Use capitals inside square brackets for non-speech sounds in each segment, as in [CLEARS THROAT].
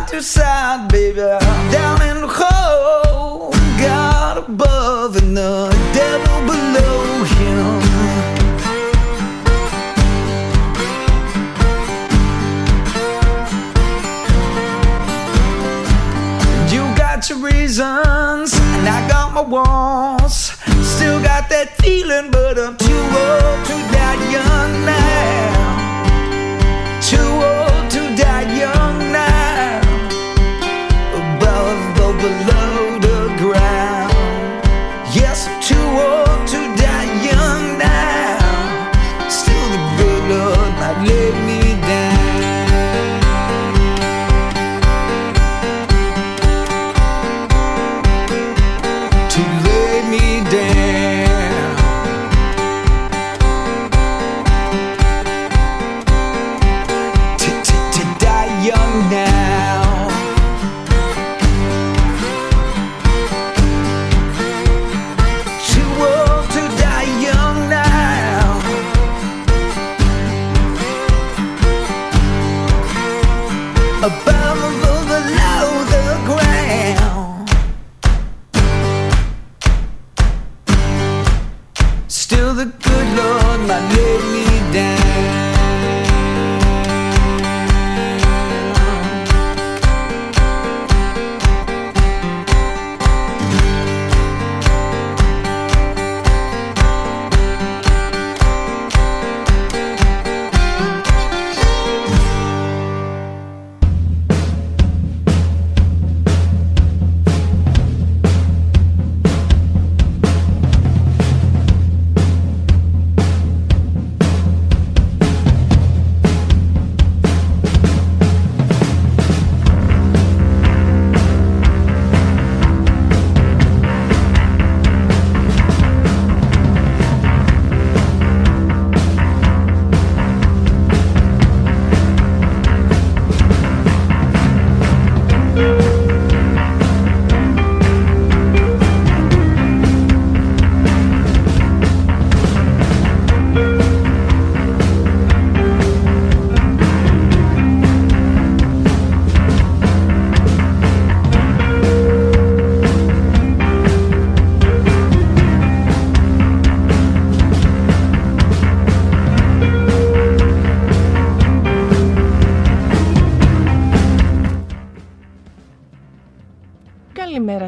Side to side, baby, down in the hole. God above and the devil below him. You got your reasons, and I got my wants. Still got that feeling, but I'm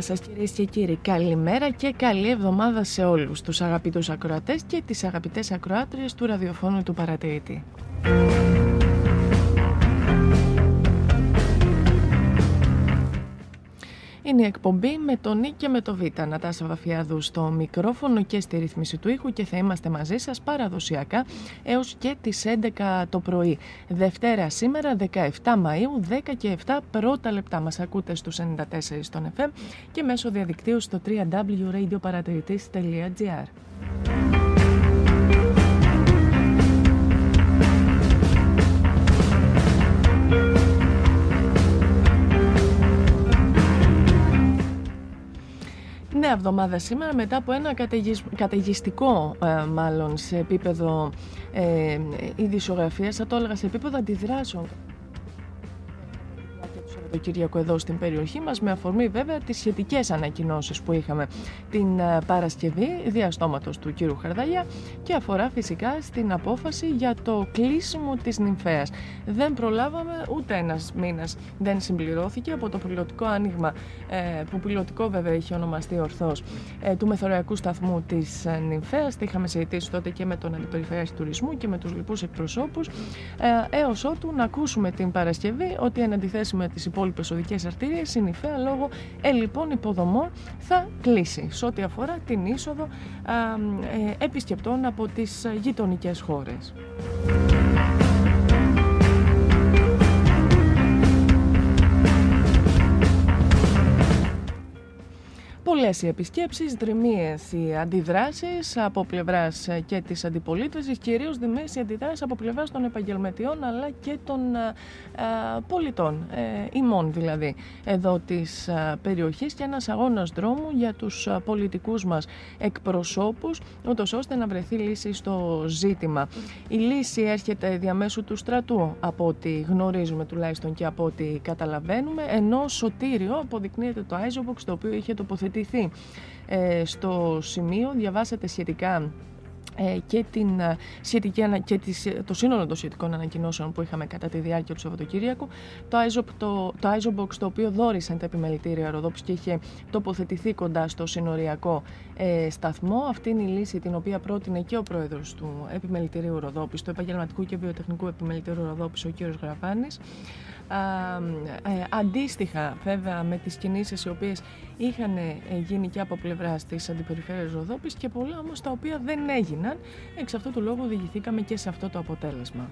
σας κυρίες και κύριοι, καλημέρα και καλή εβδομάδα σε όλους τους αγαπητούς ακροατές και τις αγαπητές ακροάτριες του ραδιοφώνου του παρατηρητή. Είναι η εκπομπή με τον Νί και με το Β. Νατάσα Βαφιάδου στο μικρόφωνο και στη ρύθμιση του ήχου και θα είμαστε μαζί σας παραδοσιακά έως και τις 11 το πρωί. Δευτέρα σήμερα 17 Μαΐου 10 και 7 πρώτα λεπτά μας ακούτε στους 94 στον FM και μέσω διαδικτύου στο www.radioparatηρητής.gr. εβδομάδα σήμερα μετά από ένα καταιγισ... καταιγιστικό ε, μάλλον σε επίπεδο ε, ειδησιογραφίας, θα το έλεγα σε επίπεδο αντιδράσεων Σαββατοκύριακο εδώ στην περιοχή μας με αφορμή βέβαια τις σχετικές ανακοινώσεις που είχαμε την ε, Παρασκευή διαστόματος του κύρου Χαρδαλιά και αφορά φυσικά στην απόφαση για το κλείσιμο της νυμφέας. Δεν προλάβαμε ούτε ένας μήνας δεν συμπληρώθηκε από το πιλωτικό άνοιγμα ε, που πιλωτικό βέβαια είχε ονομαστεί ορθώς ε, του μεθοριακού σταθμού της νυμφέας. Τι είχαμε συζητήσει τότε και με τον Αντιπεριφερειάρχη Τουρισμού και με τους λοιπούς εκπροσώπους έως ότου να ακούσουμε την Παρασκευή ότι εν αντιθέσει με τις υπόλοιπες οδικές αρτηρίε, η νηφαία λόγω ελλειπών υποδομών θα κλείσει σε ό,τι αφορά την είσοδο ε, επισκεπτών από τις γειτονικές χώρες. Πολλές οι επισκέψεις, δρυμίες οι αντιδράσεις από πλευράς ε, και της αντιπολίτευσης, κυρίως δημές οι αντιδράσεις από πλευράς των επαγγελματιών αλλά και των ε, ε, πολιτών, ημών δηλαδή, εδώ της περιοχής και ένας αγώνας δρόμου για τους πολιτικούς μας εκπροσώπους, ούτως ώστε να βρεθεί λύση στο ζήτημα. Η λύση έρχεται διαμέσου του στρατού, από ό,τι γνωρίζουμε τουλάχιστον και από ό,τι καταλαβαίνουμε, ενώ σωτήριο αποδεικνύεται το Άιζομποξ, το οποίο είχε τοποθετήσει ε, στο σημείο. Διαβάσατε σχετικά ε, και, την, ε, σχετική, και τις, το σύνολο των σχετικών ανακοινώσεων που είχαμε κατά τη διάρκεια του Σαββατοκύριακου. Το ISO, το, το ISO Box το οποίο δόρισαν τα επιμελητήρια Ροδόπης και είχε τοποθετηθεί κοντά στο συνοριακό ε, σταθμό. Αυτή είναι η λύση την οποία πρότεινε και ο πρόεδρος του επιμελητηρίου Ροδόπης, του επαγγελματικού και βιοτεχνικού επιμελητηρίου Ροδόπης, ο κ. Γραφάνης. Ε, αντίστοιχα βέβαια με τις κινήσεις οι οποίες είχαν ε, γίνει και από πλευράς της αντιπεριφέρειας Ροδόπης και πολλά όμως τα οποία δεν έγιναν εξ αυτού του λόγου οδηγηθήκαμε και σε αυτό το αποτέλεσμα.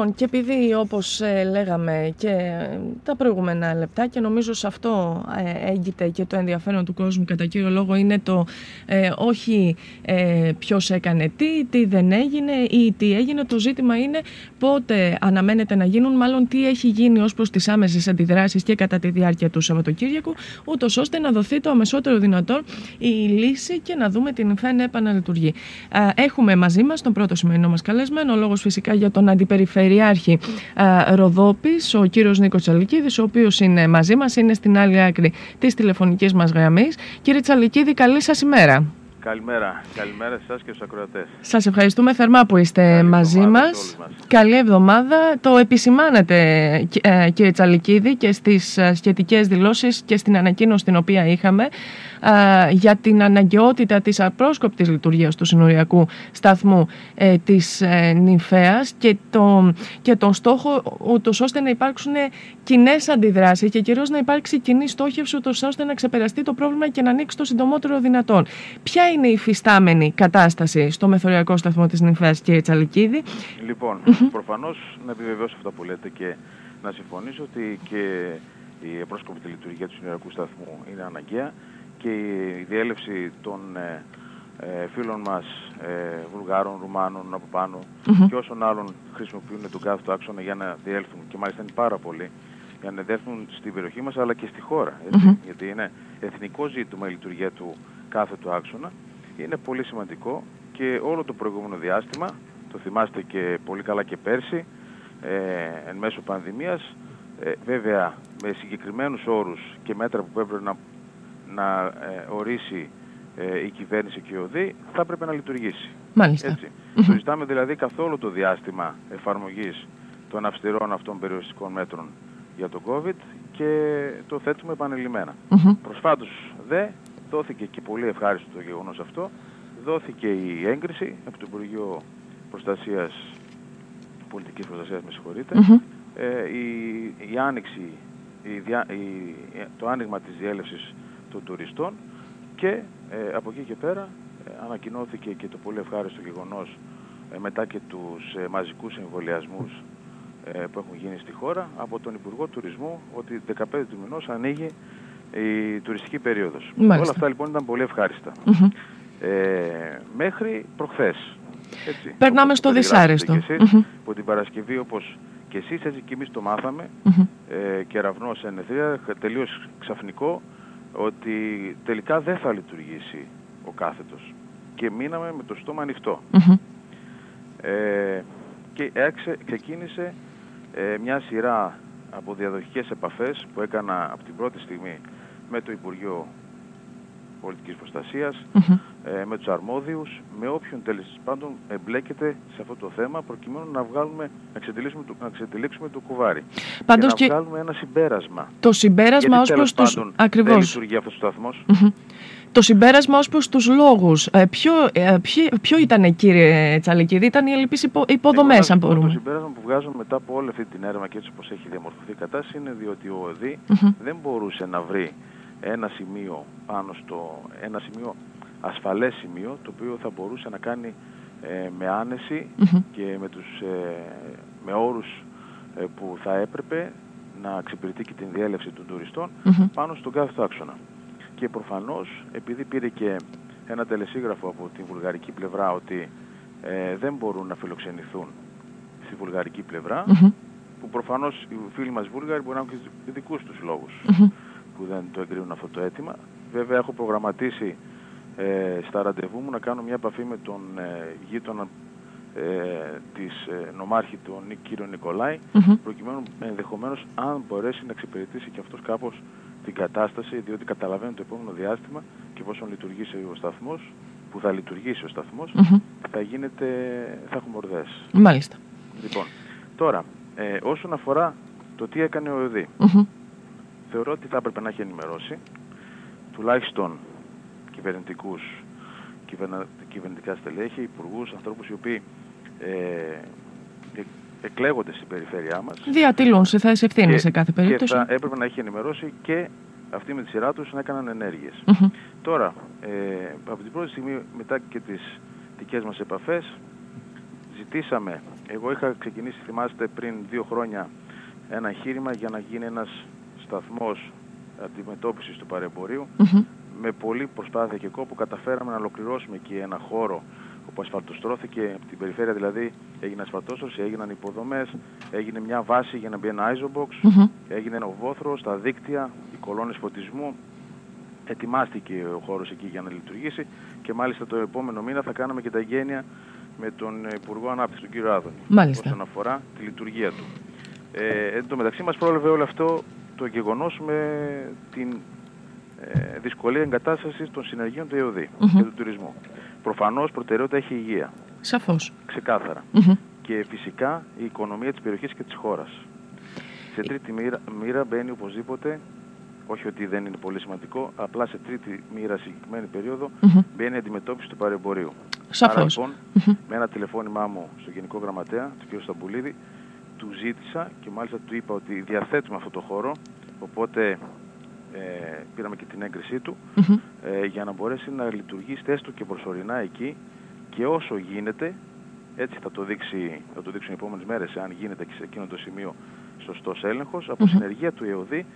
Λοιπόν, και επειδή όπως ε, λέγαμε και ε, τα προηγούμενα λεπτά και νομίζω σε αυτό ε, έγκυται και το ενδιαφέρον του κόσμου κατά κύριο λόγο είναι το όχι ε, ποιος έκανε τι, τι δεν έγινε ή τι έγινε. Το ζήτημα είναι πότε αναμένεται να γίνουν, μάλλον τι έχει γίνει ως προς τις άμεσες αντιδράσεις και κατά τη διάρκεια του Σαββατοκύριακου, ούτως ώστε να δοθεί το αμεσότερο δυνατόν η λύση και να δούμε την νυμφαία να επαναλειτουργεί. Έχουμε μαζί μας τον πρώτο σημερινό μας καλεσμένο, ο λόγος φυσικά για τον Αντιπεριφερειάρχη Ροδόπης, ο κύριος Νίκος Τσαλικίδης, ο οποίος είναι μαζί μας, είναι στην άλλη άκρη της τηλεφωνικής μας γραμμής. Κύριε Τσαλικίδη, καλή σας ημέρα. Καλημέρα. Καλημέρα σε εσάς και στους ακροατές. Σας ευχαριστούμε θερμά που είστε μαζί μας. Καλή εβδομάδα. Το επισημάνετε ε, κύριε Τσαλικίδη και στις ε, σχετικές δηλώσεις και στην ανακοίνωση την οποία είχαμε για την αναγκαιότητα της απρόσκοπτης λειτουργίας του συνοριακού σταθμού ε, της ε, Νυμφέας και, το, και τον στόχο ούτως ώστε να υπάρξουν κοινές αντιδράσεις και κυρίως να υπάρξει κοινή στόχευση ούτως ώστε να ξεπεραστεί το πρόβλημα και να ανοίξει το συντομότερο δυνατόν. Ποια είναι η φυστάμενη κατάσταση στο μεθοριακό σταθμό της Νυμφέας κύριε Τσαλικίδη. Λοιπόν, προφανώς να επιβεβαιώσω αυτά που λέτε και να συμφωνήσω ότι και η απρόσκοπτη λειτουργία του συνοριακού σταθμού είναι αναγκαία και η διέλευση των ε, ε, φίλων μας ε, Βουλγάρων, Ρουμάνων από πάνω και όσων άλλων χρησιμοποιούν τον κάθετο άξονα για να διέλθουν και μάλιστα είναι πάρα πολλοί για να διέλθουν στην περιοχή μας αλλά και στη χώρα γιατί είναι εθνικό ζήτημα η λειτουργία του κάθετου άξονα είναι πολύ σημαντικό και όλο το προηγούμενο διάστημα το θυμάστε και πολύ καλά και πέρσι ε, εν μέσω πανδημίας ε, βέβαια με συγκεκριμένους όρους και μέτρα που έπρεπε να να ε, ορίσει ε, η κυβέρνηση και η ΟΔΗ θα πρέπει να λειτουργήσει. Μάλιστα. Έτσι. Το ζητάμε δηλαδή καθόλου το διάστημα εφαρμογής των αυστηρών αυτών περιοριστικών μέτρων για τον COVID και το θέτουμε επανειλημμένα. Mm-hmm. Προσφάτως δε δόθηκε και πολύ ευχάριστο το γεγονός αυτό, δόθηκε η έγκριση από το Υπουργείο Προστασίας, Πολιτικής Προστασίας, με συγχωρείτε, ε, η, η άνοιξη, η, η, το άνοιγμα της διέλευσης των τουριστών και ε, από εκεί και πέρα ε, ανακοινώθηκε και το πολύ ευχάριστο γεγονός ε, μετά και τους ε, μαζικούς εμβολιασμούς που έχουν γίνει στη χώρα από τον Υπουργό Τουρισμού ότι 15 του μηνός ανοίγει η τουριστική περίοδος. Όλα αυτά λοιπόν ήταν πολύ μέχρι προχθές. Έτσι. Περνάμε στο δυσάρεστο. Και εσείς, που την Παρασκευή όπως και εσείς έτσι και εμείς το μάθαμε ε, κεραυνός ενεθρία, τελείως ξαφνικό ότι τελικά δεν θα λειτουργήσει ο κάθετος και μείναμε με το στόμα Ε, και έξε, ξεκίνησε ε, μια σειρά από διαδοχικές επαφές που έκανα από την πρώτη στιγμή με το Υπουργείο Πολιτικής ε, με τους αρμόδιους, με όποιον τέλος πάντων εμπλέκεται σε αυτό το θέμα προκειμένου να βγάλουμε, να εξετυλίξουμε, να εξετυλίξουμε το κουβάρι Πάντως και να βγάλουμε ένα συμπέρασμα. Το συμπέρασμα ως προς τους... Ακριβώς. Δεν λειτουργεί αυτός ο σταθμός. Το συμπέρασμα ως προς τους λόγους. Ε, ποιο, ε, ποιο, ποιο ήταν κύριε Τσαλικίδη, ήταν οι ελλειπείς υπο, υποδομές αν μπορούμε. Το συμπέρασμα που βγάζω μετά από όλη αυτή την έρευνα και έτσι όπως έχει διαμορφωθεί η κατάσταση είναι διότι ο ΟΔΗ δεν μπορούσε να βρει ένα σημείο πάνω στο, ένα σημείο ασφαλές σημείο το οποίο θα μπορούσε να κάνει ε, με άνεση και με, τους, ε, με όρους ε, που θα έπρεπε να εξυπηρετεί και την διέλευση των τουριστών πάνω στον κάθε άξονα. Και προφανώς επειδή πήρε και ένα τελεσίγραφο από την βουλγαρική πλευρά ότι δεν μπορούν να φιλοξενηθούν στη βουλγαρική πλευρά που προφανώς οι φίλοι μας Βούλγαροι μπορεί να έχουν και δικούς τους λόγους που δεν το εγκρίνουν αυτό το αίτημα. Βέβαια έχω προγραμματίσει ε, στα ραντεβού μου να κάνω μια επαφή με τον ε, γείτονα ε, της ε, νομάρχη του κύριο Νικολάη προκειμένου ενδεχομένως αν μπορέσει να εξυπηρετήσει και αυτός κάπως την κατάσταση διότι καταλαβαίνει το επόμενο διάστημα και πόσο λειτουργήσει ο σταθμός που θα λειτουργήσει ο σταθμος θα γίνεται, θα έχουμε ορδές. Μάλιστα. Λοιπόν, τώρα, ε, όσον αφορά το τι έκανε ο ΕΔΗ, θεωρώ ότι θα έπρεπε να έχει ενημερώσει τουλάχιστον κυβερνητικούς, κυβερνα, κυβερνητικά στελέχη, υπουργούς, ανθρώπους οι οποίοι ε, ε, εκλέγονται στην περιφέρειά μας. Διατηλούν σε θέση ευθύνης σε κάθε περίπτωση. Και θα έπρεπε να έχει ενημερώσει και αυτοί με τη σειρά τους να έκαναν ενέργειες. Τώρα, ε, από την πρώτη στιγμή μετά και τις δικές μας επαφές, ζητήσαμε, εγώ είχα ξεκινήσει, θυμάστε, πριν δύο χρόνια ένα εγχείρημα για να γίνει ένας σταθμός αντιμετώπισης του παρεμπορίου. Με πολλή προσπάθεια και κόπο καταφέραμε να ολοκληρώσουμε εκεί ένα χώρο όπου ασφαλτοστρώθηκε. Από την περιφέρεια δηλαδή έγινε ασφαλτόστρωση, έγιναν υποδομές, έγινε μια βάση για να μπει ένα isobox, έγινε ένα βόθρο στα δίκτυα, οι κολόνες φωτισμού, ετοιμάστηκε ο χώρος εκεί για να λειτουργήσει και μάλιστα το επόμενο μήνα θα κάναμε και τα γένεια με τον Υπουργό Ανάπτυξης, τον κύριο Άδωνη, όσον αφορά τη λειτουργία του. Ε, εν τω μεταξύ μας πρόλαβε όλο αυτό το γεγονός με την ε, δυσκολία εγκατάστασης των συνεργείων του ΕΟΔΗ και του τουρισμού. Προφανώς προτεραιότητα έχει η υγεία. Σαφώς. Ξεκάθαρα. Και φυσικά η οικονομία της περιοχής και της χώρας. Σε τρίτη μοίρα, μοίρα μπαίνει οπωσδήποτε όχι ότι δεν είναι πολύ σημαντικό, απλά σε τρίτη μοίρα συγκεκριμένη περίοδο mm-hmm. μπαίνει η αντιμετώπιση του παρεμπορίου. Σαφώς. Άρα λοιπόν, με ένα τηλεφώνημά μου στο Γενικό Γραμματέα, του κ. Σταμπουλίδη, του ζήτησα και μάλιστα του είπα ότι διαθέτουμε αυτό το χώρο, οπότε ε, πήραμε και την έγκρισή του, ε, για να μπορέσει να λειτουργήσει έστω και προσωρινά εκεί. Και όσο γίνεται, έτσι θα το, δείξει, θα το δείξουν οι επόμενες μέρες, αν γίνεται και σε εκείνο το σημείο σωστός έλεγχος, από συνεργεία του ΕΟΔΗ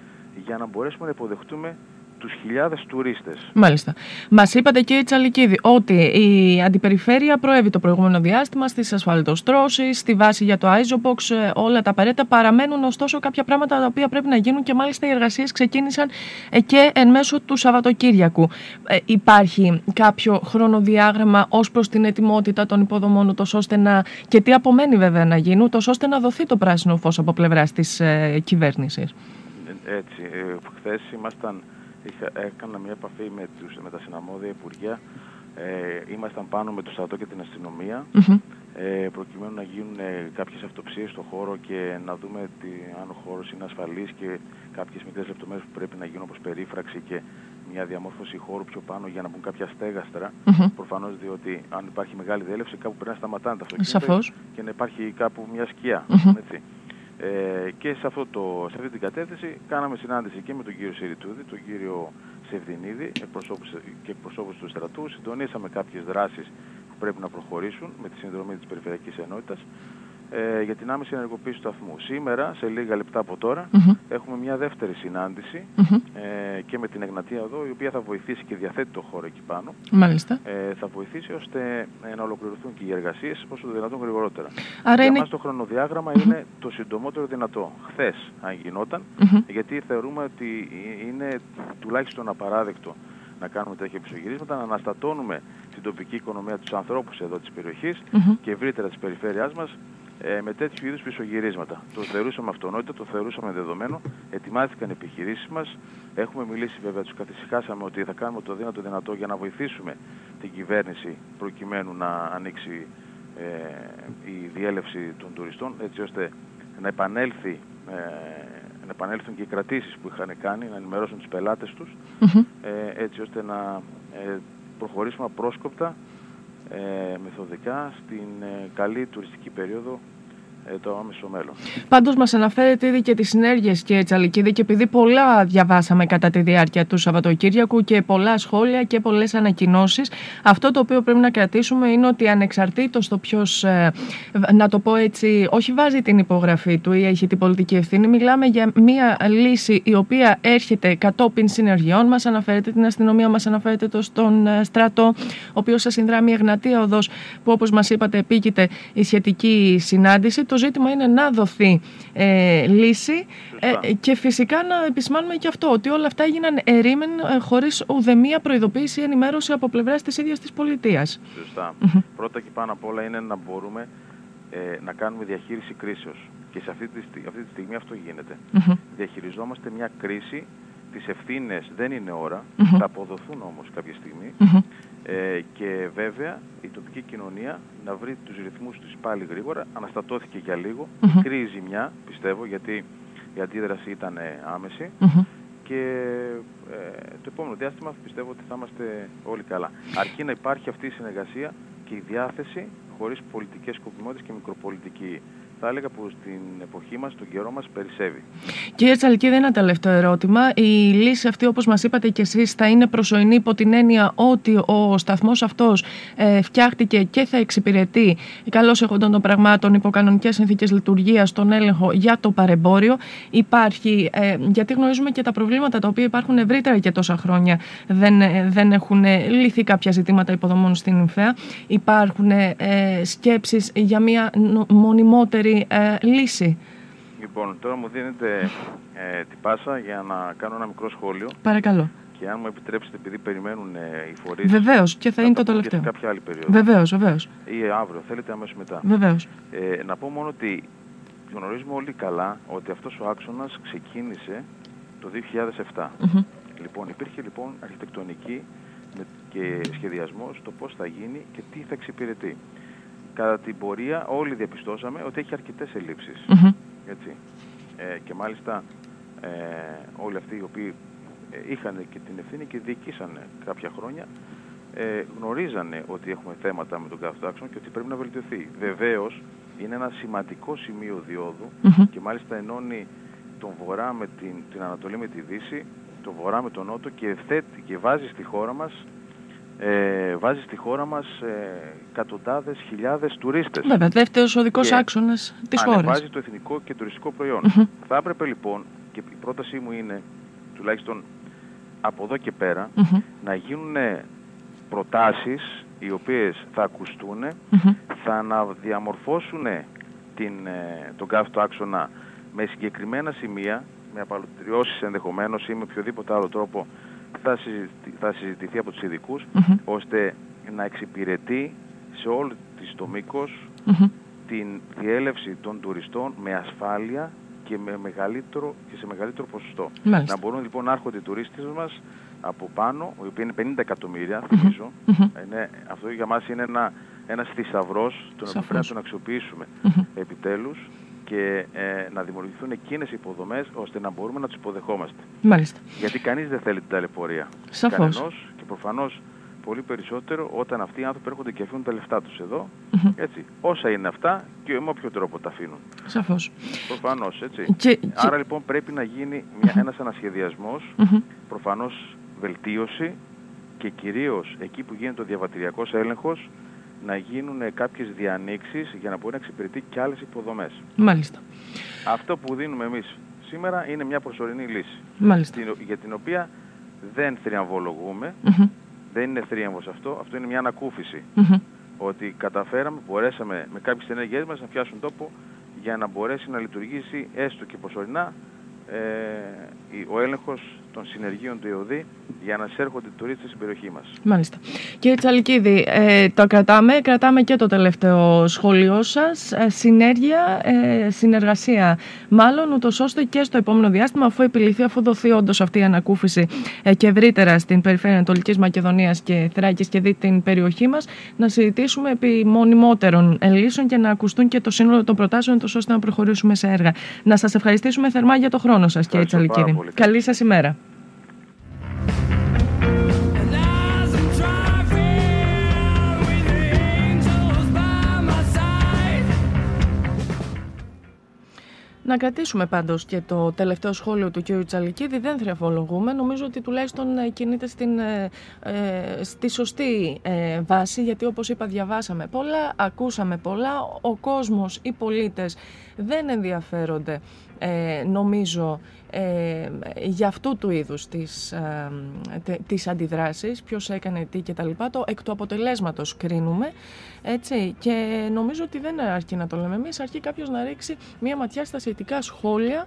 για να μπορέσουμε να υποδεχτούμε τους χιλιάδες τουρίστες. Μάλιστα. Μας είπατε και η Τσαλικίδη ότι η αντιπεριφέρεια προέβη το προηγούμενο διάστημα στις ασφαλτοστρώσεις, στη βάση για το Isobox, ε, όλα τα απαραίτητα. Παραμένουν ωστόσο κάποια πράγματα τα οποία πρέπει να γίνουν και μάλιστα οι εργασίες ξεκίνησαν ε, και εν μέσω του Σαββατοκύριακου. Ε, υπάρχει κάποιο χρονοδιάγραμμα ως προς την ετοιμότητα των υποδομών τόσο ώστε να, και τι απομένει βέβαια να γίνουν, τόσο ώστε να δοθεί το πράσινο φως από πλευράς της ε, κυβέρνησης; Έτσι. Ε, Χθες ήμασταν, είχα, έκανα μια επαφή με, τους, με τα συναμόδια υπουργεία. Ε, ήμασταν πάνω με το στρατό και την αστυνομία ε, προκειμένου να γίνουν ε, κάποιες αυτοψίες στο χώρο και να δούμε τι, αν ο χώρος είναι ασφαλής και κάποιες μικρές λεπτομέρειες που πρέπει να γίνουν όπως περίφραξη και μια διαμόρφωση χώρου πιο πάνω για να μπουν κάποια στέγαστρα. Mm-hmm. Προφανώς διότι αν υπάρχει μεγάλη διέλευση κάπου πρέπει να σταματάνε τα αυτοκίνητα και να υπάρχει κάπου μια σκιά. Έτσι. Ε, και σε, αυτό το, σε αυτή την κατεύθυνση κάναμε συνάντηση και με τον κύριο Σιριτούδη, τον κύριο Σεβδινίδη εκπροσώπους, και εκπροσώπους του στρατού. Συντονίσαμε κάποιες δράσεις που πρέπει να προχωρήσουν με τη συνδρομή της Περιφερειακής Ενότητας ε, για την άμεση ενεργοποίηση του σταθμού. Σήμερα, σε λίγα λεπτά από τώρα, έχουμε μια δεύτερη συνάντηση ε, και με την Εγνατία εδώ, η οποία θα βοηθήσει και διαθέτει το χώρο εκεί πάνω. Μάλιστα. Ε, θα βοηθήσει ώστε ε, να ολοκληρωθούν και οι εργασίες όσο το δυνατόν γρηγορότερα. Άρα για είναι... μας το χρονοδιάγραμμα είναι το συντομότερο δυνατό. Χθες, αν γινόταν, γιατί θεωρούμε ότι είναι τουλάχιστον απαράδεκτο να κάνουμε τέτοια επισογυρίσματα, να αναστατώνουμε την τοπική οικονομία, τους ανθρώπους εδώ της περιοχής και ευρύτερα της περιφέρειάς μας ε, με τέτοιου είδους πισωγυρίσματα. Το θεωρούσαμε αυτονόητο, το θεωρούσαμε δεδομένο. Ετοιμάστηκαν οι επιχειρήσεις μας. Έχουμε μιλήσει βέβαια, τους καθησυχάσαμε ότι θα κάνουμε το δύνατο δυνατό για να βοηθήσουμε την κυβέρνηση προκειμένου να ανοίξει ε, η διέλευση των τουριστών έτσι ώστε να επανέλθει ε, να επανέλθουν και οι κρατήσεις που είχαν κάνει, να ενημερώσουν τους πελάτες τους, ε, έτσι ώστε να ε, προχωρήσουμε απρόσκοπτα, ε, μεθοδικά, στην ε, καλή τουριστική περίοδο ε, το άμεσο μέλλον. Πάντως, μας αναφέρετε ήδη και τις συνέργειες και Τσαλικίδη, και επειδή πολλά διαβάσαμε κατά τη διάρκεια του Σαββατοκύριακου και πολλά σχόλια και πολλές ανακοινώσεις, αυτό το οποίο πρέπει να κρατήσουμε είναι ότι ανεξαρτήτως το ποιος, ε, να το πω έτσι, όχι βάζει την υπογραφή του ή έχει την πολιτική ευθύνη, μιλάμε για μια λύση η οποία έρχεται κατόπιν συνεργειών. Μας αναφέρεται την αστυνομία, μας αναφέρεται το στον ε, στρατό, ο οποίος σας συνδράμει η Εγνατία Οδός, που όπως μας είπατε, επίκειται η σχετική συνάντηση το ζήτημα είναι να δοθεί ε, λύση ε, και φυσικά να επισημάνουμε και αυτό, ότι όλα αυτά έγιναν ερήμεν ε, χωρίς ουδεμία προειδοποίηση ή ενημέρωση από πλευράς της ίδιας της πολιτείας. Σωστά. Πρώτα και πάνω απ' όλα είναι να μπορούμε ε, να κάνουμε διαχείριση κρίσεως. Και σε αυτή τη, αυτή τη στιγμή αυτό γίνεται. Διαχειριζόμαστε μια κρίση, τις ευθύνες δεν είναι ώρα, θα αποδοθούν όμως κάποια στιγμή ε, και βέβαια η τοπική κοινωνία να βρει τους ρυθμούς τους πάλι γρήγορα. Αναστατώθηκε για λίγο, μικρή ζημιά πιστεύω γιατί η αντίδραση ήταν άμεση και ε, το επόμενο διάστημα πιστεύω ότι θα είμαστε όλοι καλά. Αρκεί να υπάρχει αυτή η συνεργασία και η διάθεση χωρίς πολιτικές σκοπιμότητες και μικροπολιτική θα έλεγα που στην εποχή μας, τον καιρό μας περισσεύει. Κύριε Τσαλκίδη, ένα τελευταίο ερώτημα. Η λύση αυτή, όπως μας είπατε και εσείς, θα είναι προσωρινή υπό την έννοια ότι ο σταθμός αυτός ε, φτιάχτηκε και θα εξυπηρετεί καλώς έχοντας των πραγμάτων υπό κανονικές συνθήκες λειτουργίας, τον έλεγχο για το παρεμπόριο. Υπάρχει, ε, γιατί γνωρίζουμε και τα προβλήματα τα οποία υπάρχουν ευρύτερα και τόσα χρόνια δεν, ε, δεν έχουν λυθεί κάποια ζητήματα υποδομών στην ΙΜΦΕΑ. Υπάρχουν ε, σκέψεις για μια μονιμότερη ε, λύση. Λοιπόν, τώρα μου δίνετε ε, την πάσα για να κάνω ένα μικρό σχόλιο. Παρακαλώ. Και αν μου επιτρέψετε, επειδή περιμένουν ε, οι φορείς... Βεβαίως, και θα, είναι το τελευταίο. Και σε κάποια άλλη περίοδο. Βεβαίως, βεβαίως. Ή αύριο, θέλετε αμέσως μετά. Βεβαίως. Ε, να πω μόνο ότι γνωρίζουμε όλοι καλά ότι αυτός ο άξονας ξεκίνησε το 2007. Λοιπόν, υπήρχε λοιπόν αρχιτεκτονική και σχεδιασμός το πώς θα γίνει και τι θα εξυπηρετεί κατά την πορεία όλοι διαπιστώσαμε ότι έχει αρκετές Έτσι. Ε, και μάλιστα ε, όλοι αυτοί οι οποίοι ε, είχαν και την ευθύνη και διοικήσανε κάποια χρόνια ε, γνωρίζανε ότι έχουμε θέματα με τον κάθε και ότι πρέπει να βελτιωθεί. Βεβαίως είναι ένα σημαντικό σημείο και μάλιστα ενώνει τον Βορρά με την, την Ανατολή με τη Δύση, τον Βορρά με τον Νότο και, ευθέτει, και βάζει στη χώρα μας ε, βάζεις στη χώρα μας ε, εκατοντάδες χιλιάδες τουρίστες. Βέβαια, δεύτερος οδικός και άξονας της χώρας. Βάζει το εθνικό και τουριστικό προϊόν. Θα έπρεπε λοιπόν, και η πρότασή μου είναι, τουλάχιστον από εδώ και πέρα, να γίνουν προτάσεις οι οποίες θα ακουστούν, θα αναδιαμορφώσουν την, ε, τον καύτο άξονα με συγκεκριμένα σημεία, με απαλωτριώσεις ενδεχομένως ή με οποιοδήποτε άλλο τρόπο θα, θα συζητηθεί από τους ειδικούς, ώστε να εξυπηρετεί σε όλο το μήκος την διέλευση των τουριστών με ασφάλεια και, με μεγαλύτερο, και σε μεγαλύτερο ποσοστό. Να μπορούν λοιπόν να έρχονται οι τουρίστες μας από πάνω, οι οποίοι είναι 50 εκατομμύρια, θυμίζω. Είναι, αυτό για μας είναι ένα, ένας θησαυρός, τον οποίο πρέπει να τον αξιοποιήσουμε επιτέλους και ε, να δημιουργηθούν εκείνες οι υποδομές ώστε να μπορούμε να τους υποδεχόμαστε. Μάλιστα. Γιατί κανείς δεν θέλει την ταλαιπωρία. Σαφώς. Κανενός και προφανώς πολύ περισσότερο όταν αυτοί οι άνθρωποι έρχονται και αφήνουν τα λεφτά τους εδώ. Έτσι. Όσα είναι αυτά και με όποιο τρόπο τα αφήνουν. Σαφώς. Προφανώς, έτσι. Και, Άρα λοιπόν πρέπει να γίνει μια, ένας ανασχεδιασμός, προφανώς βελτίωση και κυρίως εκεί που γίνεται ο διαβατηριακός έλεγχος να γίνουν κάποιες διανοίξεις για να μπορεί να εξυπηρετεί και άλλες υποδομές. Μάλιστα. Αυτό που δίνουμε εμείς σήμερα είναι μια προσωρινή λύση. Μάλιστα. Για την οποία δεν θριαμβολογούμε, δεν είναι θρίαμβος αυτό, αυτό είναι μια ανακούφιση. Ότι καταφέραμε, μπορέσαμε με κάποιες ενέργειές μας να φτιάσουν τόπο για να μπορέσει να λειτουργήσει έστω και προσωρινά ε, ο έλεγχος των συνεργείων του ΕΟΔΗ για να εισέρχονται οι τουρίστες στην περιοχή μας. Μάλιστα. Κύριε Τσαλκίδη, ε, το κρατάμε, κρατάμε και το τελευταίο σχόλιο σας. Ε, συνέργεια, ε, συνεργασία, μάλλον ούτως ώστε και στο επόμενο διάστημα, αφού επιληθεί, αφού δοθεί όντως αυτή η ανακούφιση ε, και ευρύτερα στην περιφέρεια Ανατολικής Μακεδονίας και Θράκης και δει την περιοχή μας, να συζητήσουμε επί μονιμότερων λύσεων και να ακουστούν και το σύνολο των προτάσεων, τόσο ώστε να προχωρήσουμε σε έργα. Να σας ευχαριστήσουμε θερμά για το χρόνο σας, κύριε Τσαλκίδη. Καλή σας ημέρα. Να κρατήσουμε πάντως και το τελευταίο σχόλιο του κ. Τσαλικίδη, δεν θριαφολογούμε. Νομίζω ότι τουλάχιστον ε, κινείται στην, ε, ε, στη σωστή βάση, γιατί όπως είπα διαβάσαμε πολλά, ακούσαμε πολλά, ο κόσμος, οι πολίτες δεν ενδιαφέρονται νομίζω ε, για αυτού του είδους τις, ε, τις αντιδράσεις, ποιος έκανε τι και τα λοιπά, το εκ του αποτελέσματος κρίνουμε, έτσι, και νομίζω ότι δεν αρκεί να το λέμε εμείς, αρκεί κάποιος να ρίξει μία ματιά στα σχετικά σχόλια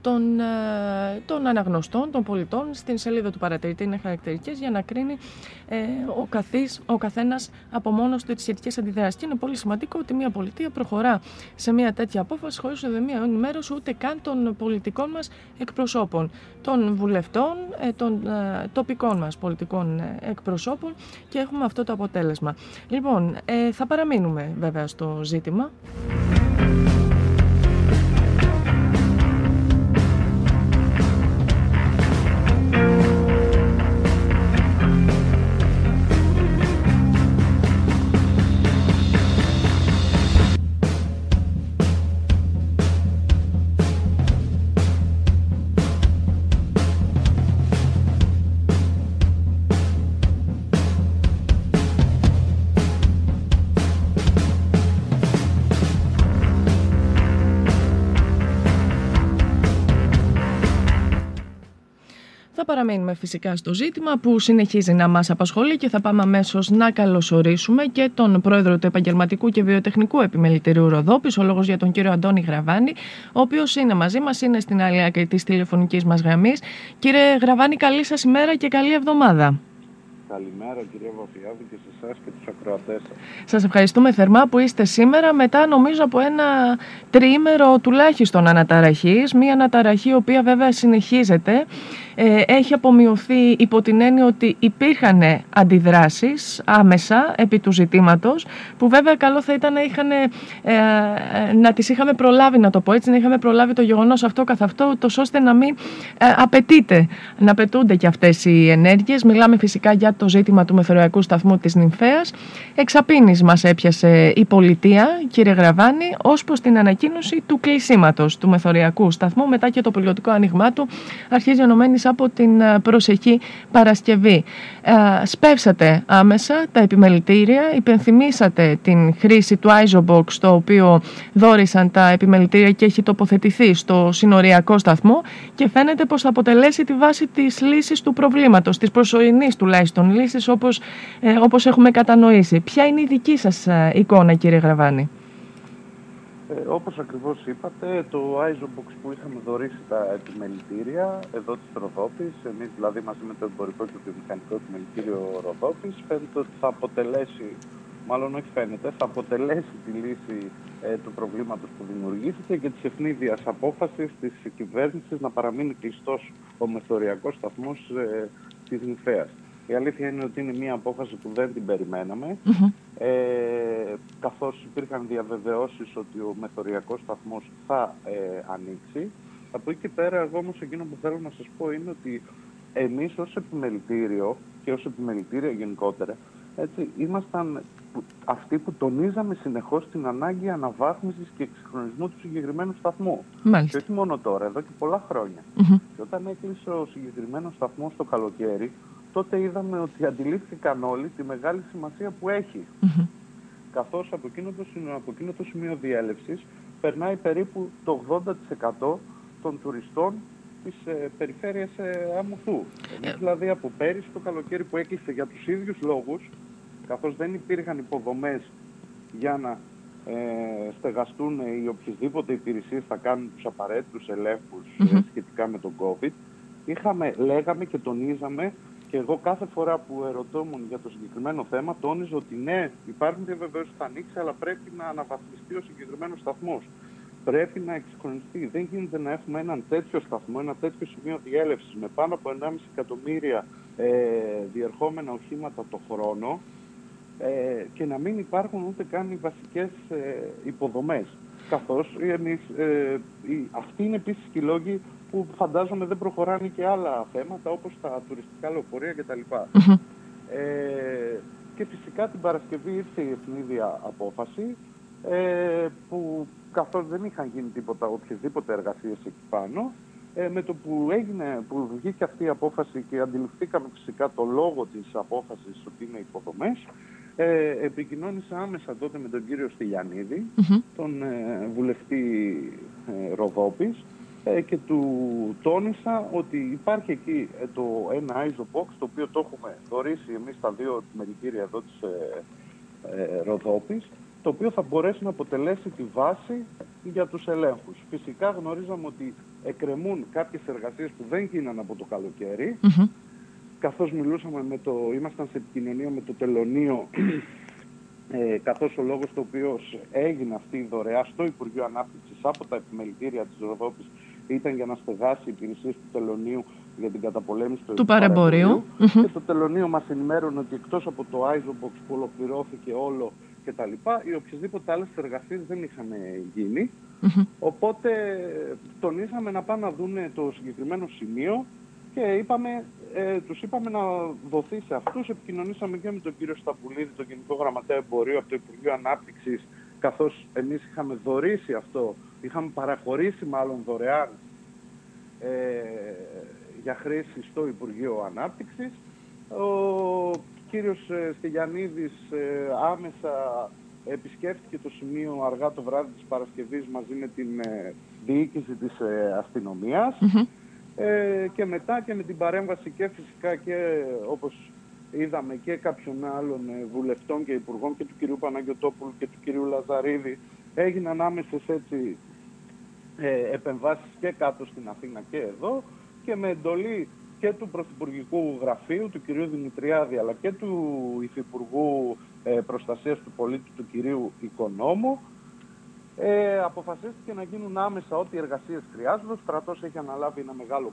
των, των αναγνωστών, των πολιτών, στην σελίδα του παρατηρητή είναι χαρακτηριστικές για να κρίνει ε, ο, καθής, ο καθένας από μόνος του τις σχετικές αντιδράσεις. Και είναι πολύ σημαντικό ότι μια πολιτεία προχωρά σε μια τέτοια απόφαση χωρίς μια ενημέρωση ούτε καν των πολιτικών μας εκπροσώπων, των βουλευτών, ε, των ε, τοπικών μας πολιτικών εκπροσώπων και έχουμε αυτό το αποτέλεσμα. Λοιπόν, θα παραμείνουμε βέβαια στο ζήτημα. Παραμείνουμε φυσικά στο ζήτημα που συνεχίζει να μας απασχολεί και θα πάμε αμέσως να καλωσορίσουμε και τον πρόεδρο του Επαγγελματικού και Βιοτεχνικού Επιμελητηρίου Ροδόπης, ο λόγος για τον κύριο Αντώνη Γραβάνη, ο οποίος είναι μαζί μας, είναι στην άλλη άκρη της τηλεφωνικής μας γραμμής. Κύριε Γραβάνη, καλή σας ημέρα και καλή εβδομάδα. Καλημέρα κυρία Βαφιάδη και σε εσάς και τους ακροατές σας. Σας ευχαριστούμε θερμά που είστε σήμερα μετά νομίζω από ένα τριήμερο τουλάχιστον αναταραχής, μια αναταραχή η οποία βέβαια συνεχίζεται ε, έχει απομειωθεί υπό την έννοια ότι υπήρχαν αντιδράσεις άμεσα επί του ζητήματος που βέβαια καλό θα ήταν να, είχαν, ε, να τις είχαμε προλάβει να το πω έτσι, να είχαμε προλάβει το γεγονός αυτό καθ' αυτό τόσο ώστε να μην ε, απαιτείται, να απαιτούνται και αυτές οι ενέργειες. Μιλάμε φυσικά για το ζήτημα του μεθοριακού σταθμού της Νυμφέας. Εξαπίνης μας έπιασε η πολιτεία, κύριε Γραβάνη, ως προς την ανακοίνωση του κλεισίματος του μεθοριακού σταθμού μετά και το πιλωτικό άνοιγμά του αρχίζει ενωμένη από την ε, προσεχή Παρασκευή. Ε, σπεύσατε άμεσα τα επιμελητήρια, υπενθυμίσατε την χρήση του Isobox το οποίο δόρισαν τα επιμελητήρια και έχει τοποθετηθεί στο συνοριακό σταθμό και φαίνεται πως θα αποτελέσει τη βάση της λύσης του προβλήματος, της προσωρινής τουλάχιστον λύσης όπως, ε, όπως έχουμε κατανοήσει. Ποια είναι η δική σας εικόνα κύριε Γραβάνη; Ε, όπως ακριβώς είπατε, το Isobox που είχαμε δωρήσει τα επιμελητήρια εδώ της Ροδόπης, εμείς δηλαδή μαζί με το εμπορικό και το μηχανικό επιμελητήριο Ροδόπης, φαίνεται ότι θα αποτελέσει, μάλλον όχι φαίνεται, θα αποτελέσει τη λύση ε, του προβλήματος που δημιουργήθηκε και της ευνίδιας απόφασης της κυβέρνησης να παραμείνει κλειστός ο μεθοριακός σταθμός ε, της Νηφαίας. Η αλήθεια είναι ότι είναι μια απόφαση που δεν την περιμέναμε, ε, καθώς υπήρχαν διαβεβαιώσεις ότι ο μεθοριακός σταθμός θα ε, ανοίξει. Από εκεί και πέρα, εγώ όμως εκείνο που θέλω να σας πω είναι ότι εμείς ως επιμελητήριο και ως επιμελητήριο γενικότερα, έτσι, ήμασταν αυτοί που τονίζαμε συνεχώς την ανάγκη αναβάθμισης και εξυγχρονισμού του συγκεκριμένου σταθμού. Μάλιστα. Και όχι μόνο τώρα, εδώ και πολλά Και όταν έκλεισε ο συγκεκριμένος σταθμός το καλοκαίρι, τότε είδαμε ότι αντιλήφθηκαν όλοι τη μεγάλη σημασία που έχει. Mm-hmm. Καθώς από εκείνο, το, από εκείνο το σημείο διέλευσης περνάει περίπου το 80% των τουριστών της ε, περιφέρειας ε, Αμουθού. Εμείς δηλαδή από πέρυσι το καλοκαίρι που έκλεισε για τους ίδιους λόγους, καθώς δεν υπήρχαν υποδομές για να ε, στεγαστούν οι οποιασδήποτε υπηρεσίες θα κάνουν τους απαραίτητους ε, σχετικά με τον COVID, είχαμε, λέγαμε και τονίζαμε και εγώ κάθε φορά που ερωτώμουν για το συγκεκριμένο θέμα, τόνιζα ότι ναι, υπάρχουν διαβεβαίωσει που θα ανοίξει, αλλά πρέπει να αναβαθμιστεί ο συγκεκριμένος σταθμός. Πρέπει να εξυγχρονιστεί. Δεν γίνεται να έχουμε έναν τέτοιο σταθμό, ένα τέτοιο σημείο διέλευσης με πάνω από 1,5 εκατομμύρια ε, διερχόμενα οχήματα το χρόνο ε, και να μην υπάρχουν ούτε καν οι βασικές ε, υποδομές. Καθώς ε, αυτοί είναι επίσης και οι λόγοι που φαντάζομαι δεν προχωράνε και άλλα θέματα όπως τα τουριστικά λεωφορεία κτλ. Ε, και φυσικά την Παρασκευή ήρθε η ευνίδια απόφαση ε, που καθώς δεν είχαν γίνει τίποτα, οποιασδήποτε εργασίες εκεί πάνω, ε, με το που, έγινε, που βγήκε αυτή η απόφαση και αντιληφθήκαμε φυσικά το λόγο της απόφασης ότι είναι υποδομές, ε, επικοινώνησα άμεσα τότε με τον κύριο τον ε, βουλευτή ε, Ροδόπης, ε, και του τόνισα ότι υπάρχει εκεί ε, το ένα ISO box το οποίο το έχουμε δωρήσει εμείς τα δύο μερικήρια εδώ της ε, ε, Ροδόπης το οποίο θα μπορέσει να αποτελέσει τη βάση για τους ελέγχους. Φυσικά γνωρίζαμε ότι εκκρεμούν κάποιες εργασίες που δεν γίναν από το καλοκαίρι mm-hmm. Καθώς μιλούσαμε με το, ήμασταν σε επικοινωνία με το τελωνίο [CLEARS THROAT] ε, καθώς ο λόγος το οποίος έγινε αυτή η δωρεά στο Υπουργείο Ανάπτυξης από τα επιμελητήρια της Ροδόπης ήταν για να στεγάσει υπηρεσίες του τελωνίου για την καταπολέμηση του, του παρεμπορίου. Και το τελωνίο μας ενημέρωνε ότι εκτός από το Isobox που ολοκληρώθηκε όλο κτλ. οι οποιασδήποτε άλλες εργασίες δεν είχαν γίνει. Οπότε τονίσαμε να πάνε να δουν το συγκεκριμένο σημείο και είπαμε, ε, τους είπαμε να δοθεί σε αυτούς. Επικοινωνήσαμε και με τον κύριο Σταπουλίδη, τον Γενικό Γραμματέα Εμπορίου από το Υπουργείο Ανάπτυξης, καθώς εμείς είχαμε δωρήσει αυτό είχαμε παραχωρήσει μάλλον δωρεάν ε, για χρήση στο Υπουργείο Ανάπτυξης. Ο κύριος ε, Στυλιανίδης ε, άμεσα επισκέφτηκε το σημείο αργά το βράδυ της Παρασκευής μαζί με την ε, διοίκηση της αστυνομίας ε, και μετά και με την παρέμβαση και φυσικά και όπως είδαμε και κάποιων άλλων ε, βουλευτών και υπουργών και του κυρίου Παναγιωτόπουλου και του κυρίου Λαζαρίδη έγιναν άμεσες έτσι ε, επεμβάσεις και κάτω στην Αθήνα και εδώ και με εντολή και του Πρωθυπουργικού Γραφείου, του κυρίου Δημητριάδη, αλλά και του Υφυπουργού ε, Προστασίας του Πολίτη, του κυρίου Οικονόμου, ε, αποφασίστηκε να γίνουν άμεσα ό,τι εργασίες χρειάζονται. Ο στρατός έχει αναλάβει ένα μεγάλο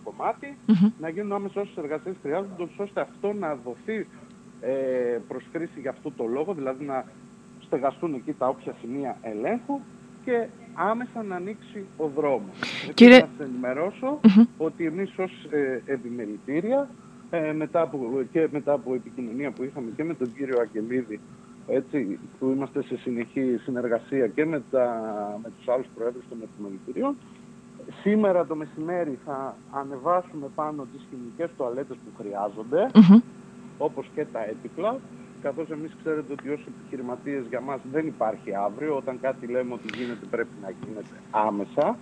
να γίνουν άμεσα όσες εργασίες χρειάζονται, ώστε αυτό να δοθεί ε, προς χρήση για αυτό το λόγο, δηλαδή να στεγαστούν εκεί τα όποια σημεία ελέγχου και άμεσα να ανοίξει ο δρόμος. Κύριε... Να σας ενημερώσω ότι εμείς ως ε, επιμελητήρια ε, μετά από, και μετά από επικοινωνία που είχαμε και με τον κύριο Αγγελίδη έτσι, που είμαστε σε συνεχή συνεργασία και με, τα, με τους άλλους προέδρους των επιμελητηρίων σήμερα το μεσημέρι θα ανεβάσουμε πάνω τις χημικές τουαλέτες που χρειάζονται όπως και τα έπιπλα καθώς εμείς ξέρετε ότι ως επιχειρηματίες για μας δεν υπάρχει αύριο. Όταν κάτι λέμε ότι γίνεται πρέπει να γίνεται άμεσα.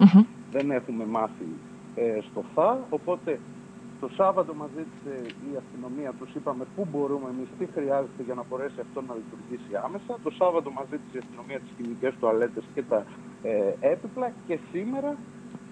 Δεν έχουμε μάθει ε, στο θα. Οπότε το Σάββατο μας ζήτησε η αστυνομία, τους είπαμε πού μπορούμε εμείς, τι χρειάζεται για να μπορέσει αυτό να λειτουργήσει άμεσα. Το Σάββατο μας ζήτησε η αστυνομία τις χημικές τουαλέτες και τα ε, έπιπλα και σήμερα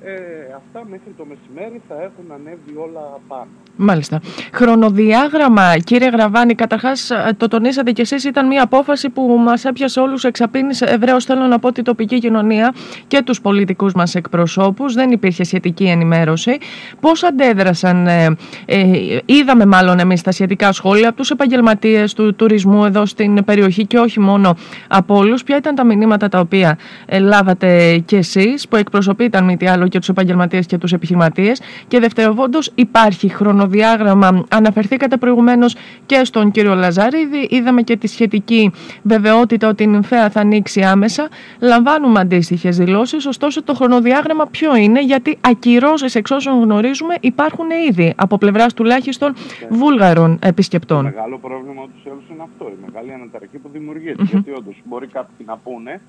ε, αυτά μέχρι το μεσημέρι θα έχουν ανέβει όλα πάνω. Μάλιστα. Χρονοδιάγραμμα, κύριε Γραβάνη, καταρχάς ε, το τονίσατε κι εσείς, ήταν μια απόφαση που μας έπιασε όλους, εξαπίνησε ευρέως. Θέλω να πω την τοπική κοινωνία και τους πολιτικούς μας εκπροσώπους. Δεν υπήρχε σχετική ενημέρωση. Πώς αντέδρασαν, ε, ε, είδαμε μάλλον εμείς τα σχετικά σχόλια από τους επαγγελματίες του τουρισμού εδώ στην περιοχή και όχι μόνο από όλους. Ποια ήταν τα μηνύματα τα οποία ε, λάβατε κι εσείς, που εκπροσωπείτε μη τι άλλο και τους επαγγελματίες και τους επιχειρηματίες. Και δευτεροβόντως, υπάρχει χρόνο χρονοδιάγραμμα. Αναφερθήκατε προηγουμένως και στον κύριο Λαζαρίδη. Είδαμε και τη σχετική βεβαιότητα ότι η νυμφαία θα ανοίξει άμεσα. Λαμβάνουμε αντίστοιχες δηλώσεις. Ωστόσο, το χρονοδιάγραμμα ποιο είναι, γιατί ακυρώσεις εξ όσων γνωρίζουμε υπάρχουν ήδη από πλευράς τουλάχιστον βούλγαρων επισκεπτών. Το μεγάλο πρόβλημα τους είναι αυτό. Η μεγάλη αναταραχή που δημιουργείται. Γιατί όντως μπορεί κάποιοι να πούνε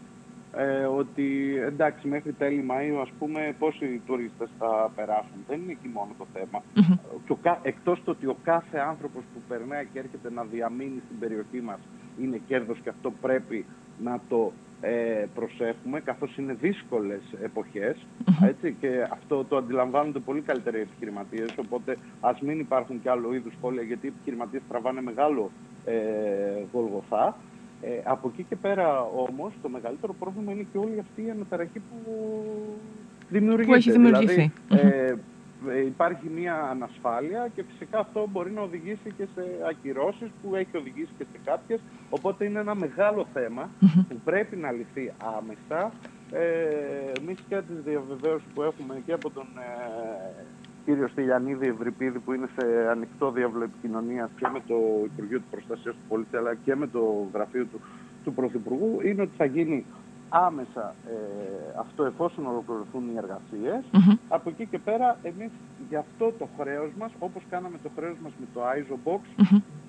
ε, ότι εντάξει μέχρι τέλη Μαΐου ας πούμε πόσοι τουρίστες θα περάσουν. Δεν είναι εκεί μόνο το θέμα. Mm-hmm. εκτός το ότι ο κάθε άνθρωπος που περνάει και έρχεται να διαμείνει στην περιοχή μας είναι κέρδος και αυτό πρέπει να το ε, προσέχουμε καθώς είναι δύσκολες έτσι, και αυτό το αντιλαμβάνονται πολύ καλύτερα οι επιχειρηματίες οπότε ας μην υπάρχουν και άλλο είδους σχόλια γιατί οι επιχειρηματίες τραβάνε μεγάλο ε, γολγοθά ε, από εκεί και πέρα όμως το μεγαλύτερο πρόβλημα είναι και όλη αυτή η αναταραχή που δημιουργείται. Που έχει δημιουργηθεί. Δηλαδή, ε, ε, υπάρχει μια ανασφάλεια και φυσικά αυτό μπορεί να οδηγήσει και σε ακυρώσεις που έχει οδηγήσει και σε κάποιες. Οπότε είναι ένα μεγάλο που πρέπει να λυθεί άμεσα. Ε, Εμείς και τις διαβεβαίωσεις που έχουμε και από τον ε, κύριος Στυλιανίδη Ευρυπίδη που είναι σε ανοιχτό διάβολο επικοινωνίας και με το Υπουργείο του Προστασίας του Πολίτη αλλά και με το γραφείο του, του Πρωθυπουργού είναι ότι θα γίνει άμεσα ε, αυτό εφόσον ολοκληρωθούν οι εργασίες. Από εκεί και πέρα εμείς για αυτό το χρέος μας, όπως κάναμε το χρέος μας με το ISO Box,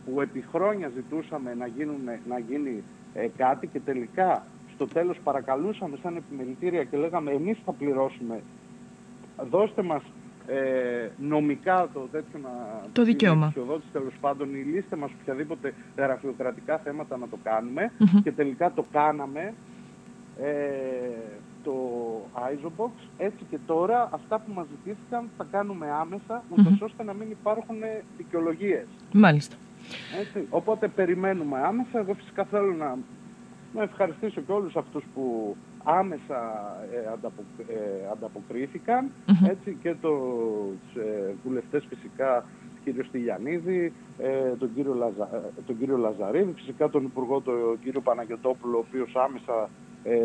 που επί χρόνια ζητούσαμε να, γίνουν, να γίνει ε, κάτι και τελικά στο τέλος παρακαλούσαμε σαν επιμελητήρια και λέγαμε εμείς θα πληρώσουμε, δώστε μας ε, νομικά το τέτοιο να... Το δικαίωμα. τέλος πάντων, η λύστε μας οποιαδήποτε γραφειοκρατικά θέματα να το κάνουμε και τελικά το κάναμε ε, το Isobox. Έτσι και τώρα αυτά που μας ζητήθηκαν θα κάνουμε άμεσα, mm-hmm. ώστε να μην υπάρχουν δικαιολογίες. Μάλιστα. Έτσι. Οπότε περιμένουμε άμεσα. Εγώ φυσικά θέλω να, να ευχαριστήσω και όλους αυτούς που άμεσα ε, ε, ανταποκρίθηκαν. Έτσι, και τους ε, βουλευτές φυσικά κύριο Στυλιανίδη, ε, τον, κύριο Λαζα, τον κύριο Λαζαρίδη, φυσικά τον Υπουργό τον κύριο Παναγιωτόπουλο, ο οποίος άμεσα ε,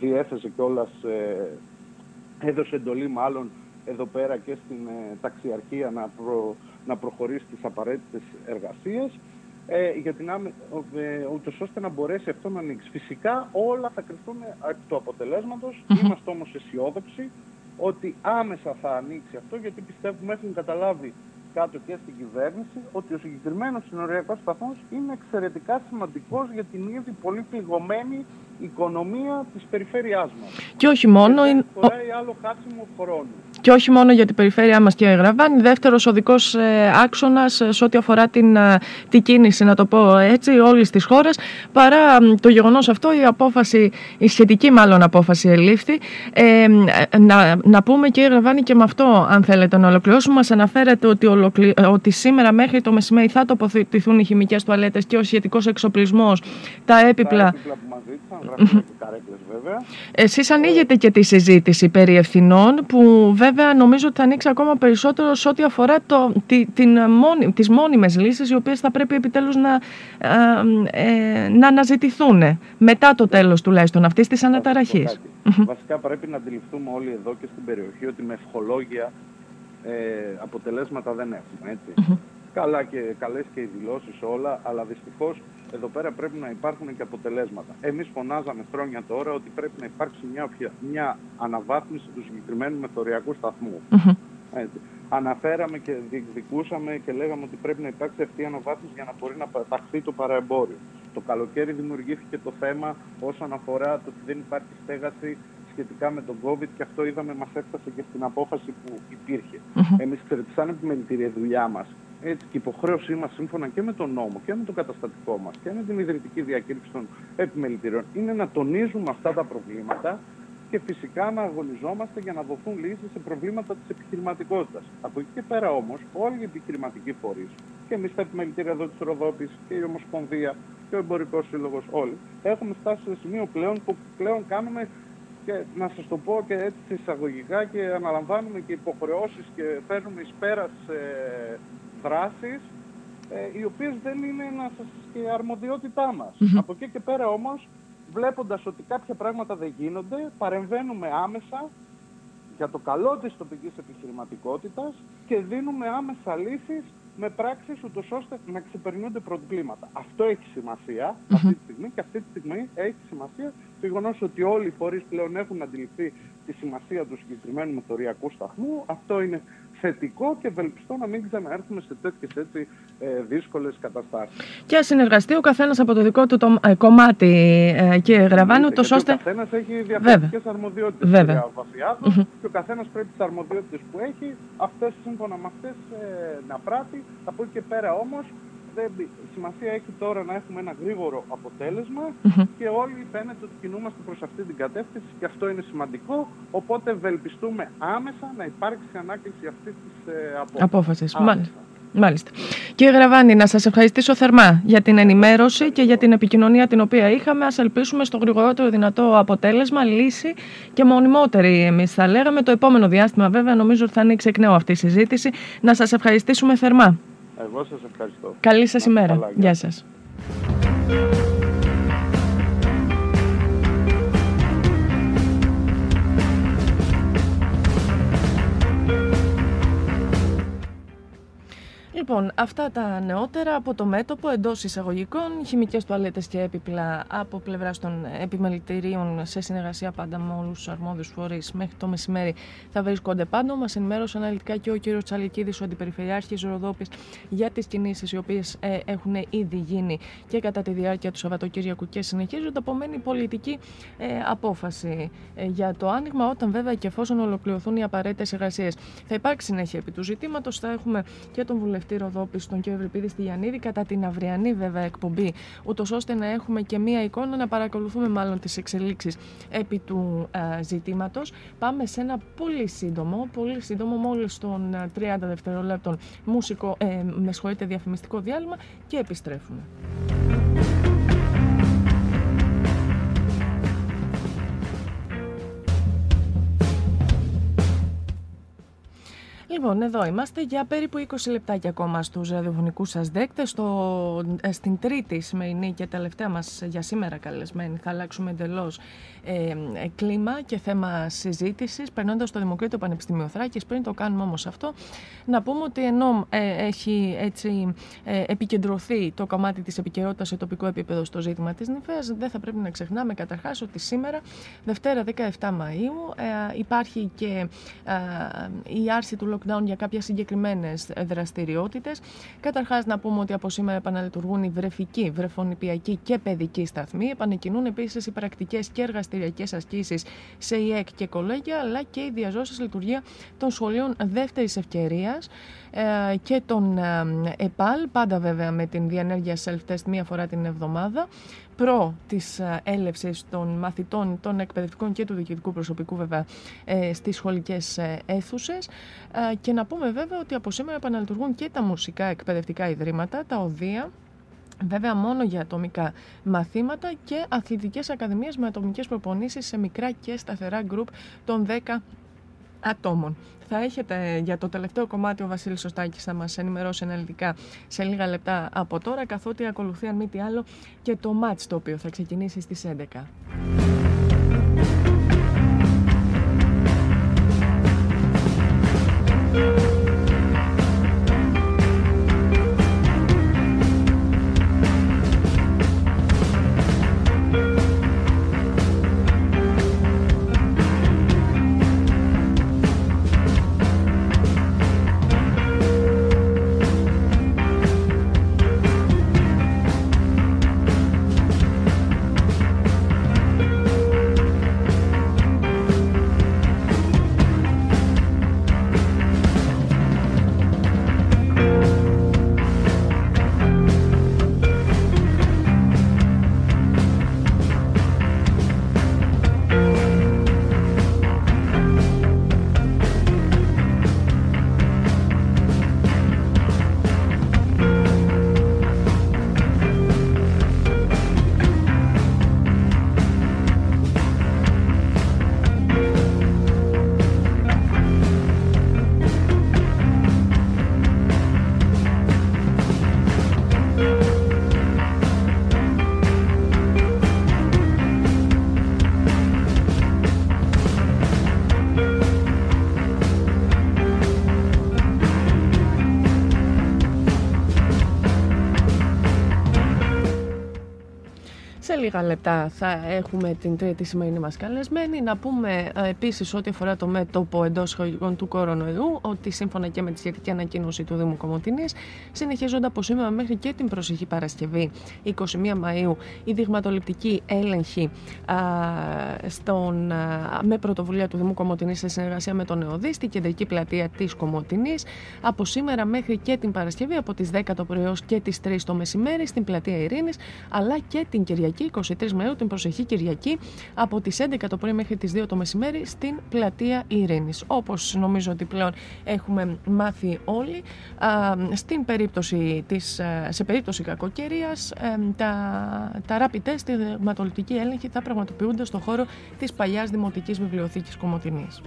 διέθεσε κιόλας, ε, έδωσε εντολή μάλλον εδώ πέρα και στην ταξιαρχία να, να προχωρήσει τις απαραίτητες εργασίες ε, για την άμε, ε, ούτως ώστε να μπορέσει αυτό να ανοίξει. Φυσικά όλα θα κρυφτούν από του αποτελέσματος. Είμαστε όμως αισιόδοξοι ότι άμεσα θα ανοίξει αυτό γιατί πιστεύουμε έχουν καταλάβει κάτω και στην κυβέρνηση ότι ο συγκεκριμένος συνοριακός σταθμός είναι εξαιρετικά σημαντικός για την ήδη πολύ πληγωμένη οικονομία της περιφέρειάς μας. Και όχι μόνο... Και δεν άλλο χάσιμο χρόνου. Και όχι μόνο για την περιφέρειά μας και Γραβάνη. Δεύτερος οδικός ε, άξονας σε ό,τι αφορά την, την κίνηση, να το πω έτσι, όλη τη χώρα. Παρά το γεγονός αυτό, η απόφαση, η σχετική μάλλον απόφαση ελήφθη. Ε, να, να πούμε και Γραβάνη και με αυτό, αν θέλετε να ολοκληρώσουμε, μας αναφέρεται ότι, ολοκλη... ότι σήμερα μέχρι το μεσημέρι θα τοποθετηθούν οι χημικές τουαλέτες και ο σχετικός εξοπλισμός, τα έπιπλα. Τα έπιπλα που μα ζήτησαν, καρέκλες βέβαια. Εσείς ανοίγετε και τη συζήτηση περί ευθυνών, που βέβαια νομίζω ότι θα ανοίξει ακόμα περισσότερο σε ό,τι αφορά το, τη, την, μόνη, τις μόνιμες λύσεις, οι οποίες θα πρέπει επιτέλους να, ε, να αναζητηθούν μετά το τέλος τουλάχιστον αυτής της αναταραχής. Βασικά πρέπει να αντιληφθούμε όλοι εδώ και στην περιοχή ότι με ευχολόγια ε, αποτελέσματα δεν έχουμε, Καλά και καλές και οι δηλώσεις όλα, αλλά δυστυχώς εδώ πέρα πρέπει να υπάρχουν και αποτελέσματα. Εμείς φωνάζαμε χρόνια τώρα ότι πρέπει να υπάρξει μια, μια αναβάθμιση του συγκεκριμένου μεθοριακού σταθμού. Έτσι. Αναφέραμε και διεκδικούσαμε και λέγαμε ότι πρέπει να υπάρξει αυτή η αναβάθμιση για να μπορεί να ταχθεί το παραεμπόριο. Το καλοκαίρι δημιουργήθηκε το θέμα όσον αφορά το ότι δεν υπάρχει στέγαση σχετικά με τον COVID και αυτό είδαμε μας έφτασε και στην απόφαση που υπήρχε. Mm-hmm. Εμείς ξέρετε, σαν επιμελητήρια δουλειά μας έτσι, και η υποχρέωσή μας σύμφωνα και με τον νόμο και με το καταστατικό μας και με την ιδρυτική διακήρυξη των επιμελητηρίων είναι να τονίζουμε αυτά τα προβλήματα και φυσικά να αγωνιζόμαστε για να δοθούν λύσεις σε προβλήματα της επιχειρηματικότητας. Από εκεί και πέρα όμως, όλοι οι επιχειρηματικοί φορείς και εμείς τα επιμελητήρια εδώ της Ροδόπης και η Ομοσπονδία και ο Εμπορικός Σύλλογος, όλοι έχουμε φτάσει σε σημείο πλέον που πλέον κάνουμε και να σας το πω και έτσι εισαγωγικά και αναλαμβάνουμε και υποχρεώσεις και φέρνουμε εις πέρας ε, δράσεις ε, οι οποίες δεν είναι να σας και αρμοδιότητά μας. Από εκεί και πέρα όμως, βλέποντας ότι κάποια πράγματα δεν γίνονται, παρεμβαίνουμε άμεσα για το καλό της τοπικής επιχειρηματικότητας και δίνουμε άμεσα λύσεις με πράξεις ούτως ώστε να ξεπερνούνται προβλήματα. Αυτό έχει αυτή τη στιγμή και αυτή τη στιγμή έχει σημασία το γεγονός ότι όλοι οι φορείς πλέον έχουν αντιληφθεί τη σημασία του συγκεκριμένου μεθοριακού σταθμού. Αυτό είναι θετικό και ευελπιστώ να μην ξαναέρθουμε σε τέτοιες έτσι ε, δύσκολες καταστάσεις. Και ας συνεργαστεί ο καθένας από το δικό του το, ε, κομμάτι, ε, κύριε Γραβάνου, το ώστε. Ο καθένας έχει διαφορετικές αρμοδιότητες. Βέβαια. και ο καθένας πρέπει τις αρμοδιότητες που έχει, αυτές σύμφωνα με αυτές ε, να πράττει. Από εκεί και πέρα όμως δεν, σημασία έχει τώρα να έχουμε ένα γρήγορο και όλοι φαίνεται ότι κινούμαστε προς αυτή την κατεύθυνση και αυτό είναι σημαντικό. Οπότε ευελπιστούμε άμεσα να υπάρξει ανάκληση αυτής της ε, απόφασης. Μάλιστα. Μάλιστα. Κύριε Γραβάνη, να σας ευχαριστήσω θερμά για την ενημέρωση και για την επικοινωνία την οποία είχαμε. Ας ελπίσουμε στο γρηγορότερο δυνατό αποτέλεσμα, λύση και μονιμότερη εμείς θα λέγαμε. Το επόμενο διάστημα βέβαια νομίζω ότι θα ανοίξει εκ νέου αυτή η συζήτηση. Να σας ευχαριστήσουμε θερμά. Εγώ σας ευχαριστώ. Καλή σας ημέρα. Γεια σας. Λοιπόν, αυτά τα νεότερα από το μέτωπο εντός εισαγωγικών, χημικές τουαλέτες και έπιπλα από πλευρά των επιμελητηρίων σε συνεργασία πάντα με όλους τους αρμόδιους φορείς μέχρι το μεσημέρι θα βρίσκονται πάντο. Μας ενημέρωσε αναλυτικά και ο κύριος Τσαλικίδης, ο Αντιπεριφερειάρχης Ροδόπης, για τις κινήσεις οι οποίες ε, έχουν ήδη γίνει και κατά τη διάρκεια του Σαββατοκύριακου και συνεχίζονται. Απομένει πολιτική ε, απόφαση ε, για το άνοιγμα, όταν βέβαια και εφόσον ολοκληρωθούν οι απαραίτητες εργασίες. Θα υπάρξει συνέχεια επί του ζητήματος, θα έχουμε και τον βουλευτή τη Ροδόπη, τον κύριο Ευρυπίδη Στυλιανίδη, κατά την αυριανή βέβαια εκπομπή, ούτως ώστε να έχουμε και μία εικόνα να παρακολουθούμε μάλλον τις εξελίξεις επί του ε, ζητήματος. Πάμε σε ένα πολύ σύντομο, πολύ σύντομο, μόλις των 30 δευτερολέπτων μουσικό, ε, με διαφημιστικό διάλειμμα και επιστρέφουμε. Λοιπόν, εδώ είμαστε για περίπου 20 λεπτάκια ακόμα στους ραδιοφωνικούς σας δέκτες. Ε, στην τρίτη σημερινή και τελευταία μας για σήμερα καλεσμένη θα αλλάξουμε εντελώς ε, κλίμα και θέμα συζήτησης περνώντας στο Δημοκρίτιο Πανεπιστήμιο Θράκης. Πριν το κάνουμε όμως αυτό, να πούμε ότι ενώ ε, έχει έτσι ε, επικεντρωθεί το κομμάτι της επικαιρότητας σε τοπικό επίπεδο στο ζήτημα της νυφαίας, δεν θα πρέπει να ξεχνάμε καταρχάς ότι σήμερα, Δευτέρα 17 Μαΐου, υπάρχει και η άρση του lockdown lockdown για κάποιες συγκεκριμένες δραστηριότητες. Καταρχάς να πούμε ότι από σήμερα επαναλειτουργούν οι βρεφικοί, βρεφονιπιακοί και παιδικοί σταθμοί. Επανεκκινούν επίσης οι πρακτικές και εργαστηριακές ασκήσεις σε ΙΕΚ και κολέγια, αλλά και η διαζώσης λειτουργία των σχολείων δεύτερης ευκαιρίας ε, και των ε, ΕΠΑΛ, πάντα βέβαια με την διανέργεια self-test μία φορά την εβδομάδα, προ της ε, έλευσης των μαθητών, των εκπαιδευτικών και του διοικητικού προσωπικού βέβαια στις σχολικές αίθουσες. Και να πούμε βέβαια ότι από σήμερα επαναλειτουργούν και τα μουσικά εκπαιδευτικά ιδρύματα, τα οδεία, Βέβαια μόνο για ατομικά μαθήματα και αθλητικές ακαδημίες με ατομικές προπονήσεις σε μικρά και σταθερά γκρουπ των 10 ατόμων. Θα έχετε για το τελευταίο κομμάτι ο Βασίλης Σωστάκης θα μας ενημερώσει αναλυτικά σε λίγα λεπτά από τώρα καθότι ακολουθεί αν μη τι άλλο και το μάτς το οποίο θα ξεκινήσει στις 11. Λίγα λεπτά θα έχουμε την τρίτη σημερινή μας καλεσμένη. Να πούμε ε, επίσης ό,τι αφορά το μέτωπο εντός χωρικών του κορονοϊού ότι σύμφωνα και με τη σχετική ανακοίνωση του Δήμου Κομωτινής συνεχίζονται από σήμερα μέχρι και την προσεχή Παρασκευή 21 Μαΐου η δειγματοληπτική έλεγχη α, στον, α, με πρωτοβουλία του Δήμου Κομωτινής σε συνεργασία με τον ΕΟΔΗ στην κεντρική πλατεία της Κομωτινής από σήμερα μέχρι και την Παρασκευή από τις 10 το πρωί και τις 3 το μεσημέρι στην πλατεία Ειρήνης αλλά και την Κυριακή 23 Μαΐου την προσεχή Κυριακή από τις 11 το πρωί μέχρι τις 2 το μεσημέρι στην πλατεία Ειρήνης. Όπως νομίζω ότι πλέον έχουμε μάθει όλοι, στην περίπτωση της, σε περίπτωση κακοκαιρίας τα, τα rapid test, η δειγματοληπτική έλεγχη θα πραγματοποιούνται στο χώρο της παλιάς Δημοτικής Βιβλιοθήκης Κομωτινής.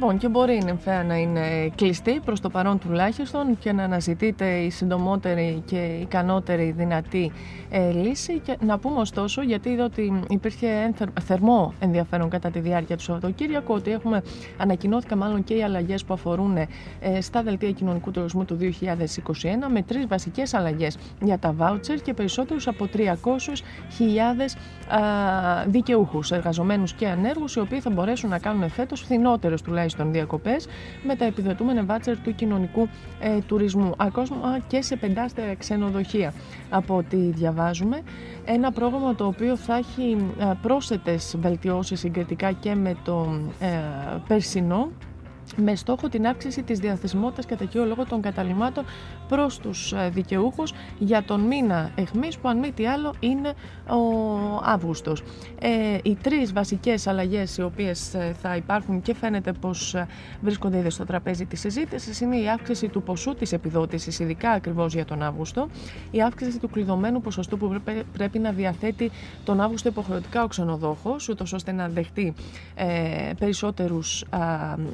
Λοιπόν, και μπορεί η νυμφαία να είναι κλειστή προς το παρόν τουλάχιστον και να αναζητείτε η συντομότερη και ικανότερη δυνατή ε, λύση. Και να πούμε ωστόσο, γιατί είδα ότι υπήρχε θερμό ενδιαφέρον κατά τη διάρκεια του Σαββατοκύριακου, ότι έχουμε ανακοινώθηκαν μάλλον και οι αλλαγές που αφορούν ε, στα δελτία κοινωνικού τουρισμού του 2021 με τρεις βασικές αλλαγές για τα βάουτσερ και περισσότερους από 300.000 δικαιούχους, εργαζομένους και ανέργους, οι οποίοι θα μπορέσουν να κάνουν φέτος φθηνότερες τουλάχιστον τουλάχιστον διακοπές με τα επιδοτούμενα βάτσερ του κοινωνικού ε, τουρισμού. Ακόμα και σε πεντάστερα ξενοδοχεία από ό,τι διαβάζουμε. Ένα πρόγραμμα το οποίο θα έχει ε, πρόσθετες βελτιώσεις συγκριτικά και με το ε, περσινό με στόχο την αύξηση της διαθεσιμότητας κατά κύριο λόγο των καταλημάτων προς τους ε, δικαιούχους για τον μήνα εχμής που αν μη τι άλλο είναι ο Αύγουστος. Ε, οι τρεις βασικές αλλαγές οι οποίες ε, θα υπάρχουν και φαίνεται πως ε, βρίσκονται ήδη στο τραπέζι της συζήτησης είναι η αύξηση του ποσού της επιδότησης ειδικά ακριβώς για τον Αύγουστο, η αύξηση του κλειδωμένου ποσοστού που πρέπει να διαθέτει τον Αύγουστο υποχρεωτικά ο ξενοδόχος ούτως ώστε να δεχτεί ε, περισσότερους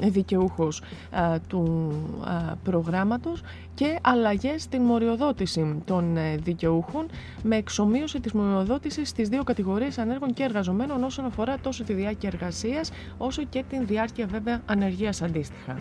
δικαιούχους δικαιούχους του προγράμματος και αλλαγές στην μοριοδότηση των ε, δικαιούχων με εξομοίωση της μοριοδότησης στις δύο κατηγορίες ανέργων και εργαζομένων όσον αφορά τόσο τη διάρκεια εργασίας όσο και την διάρκεια βέβαια ανεργίας αντίστοιχα.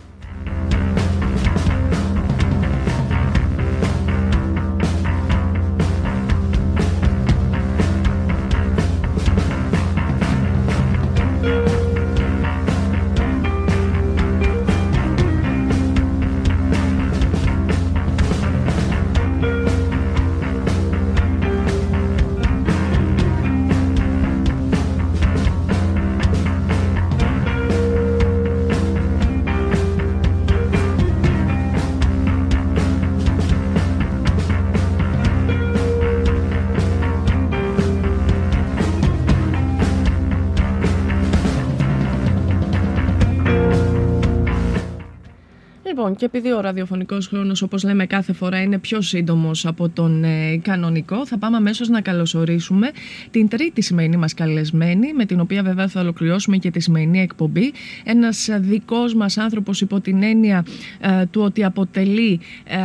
Λοιπόν, και επειδή ο ραδιοφωνικός χρόνος, όπως λέμε κάθε φορά, είναι πιο σύντομος από τον ε, κανονικό, θα πάμε αμέσως να καλωσορίσουμε την τρίτη σημερινή μας καλεσμένη, με την οποία βέβαια θα ολοκληρώσουμε και τη σημερινή εκπομπή. Ένας δικός μας άνθρωπος υπό την έννοια ε, του ότι αποτελεί, ε,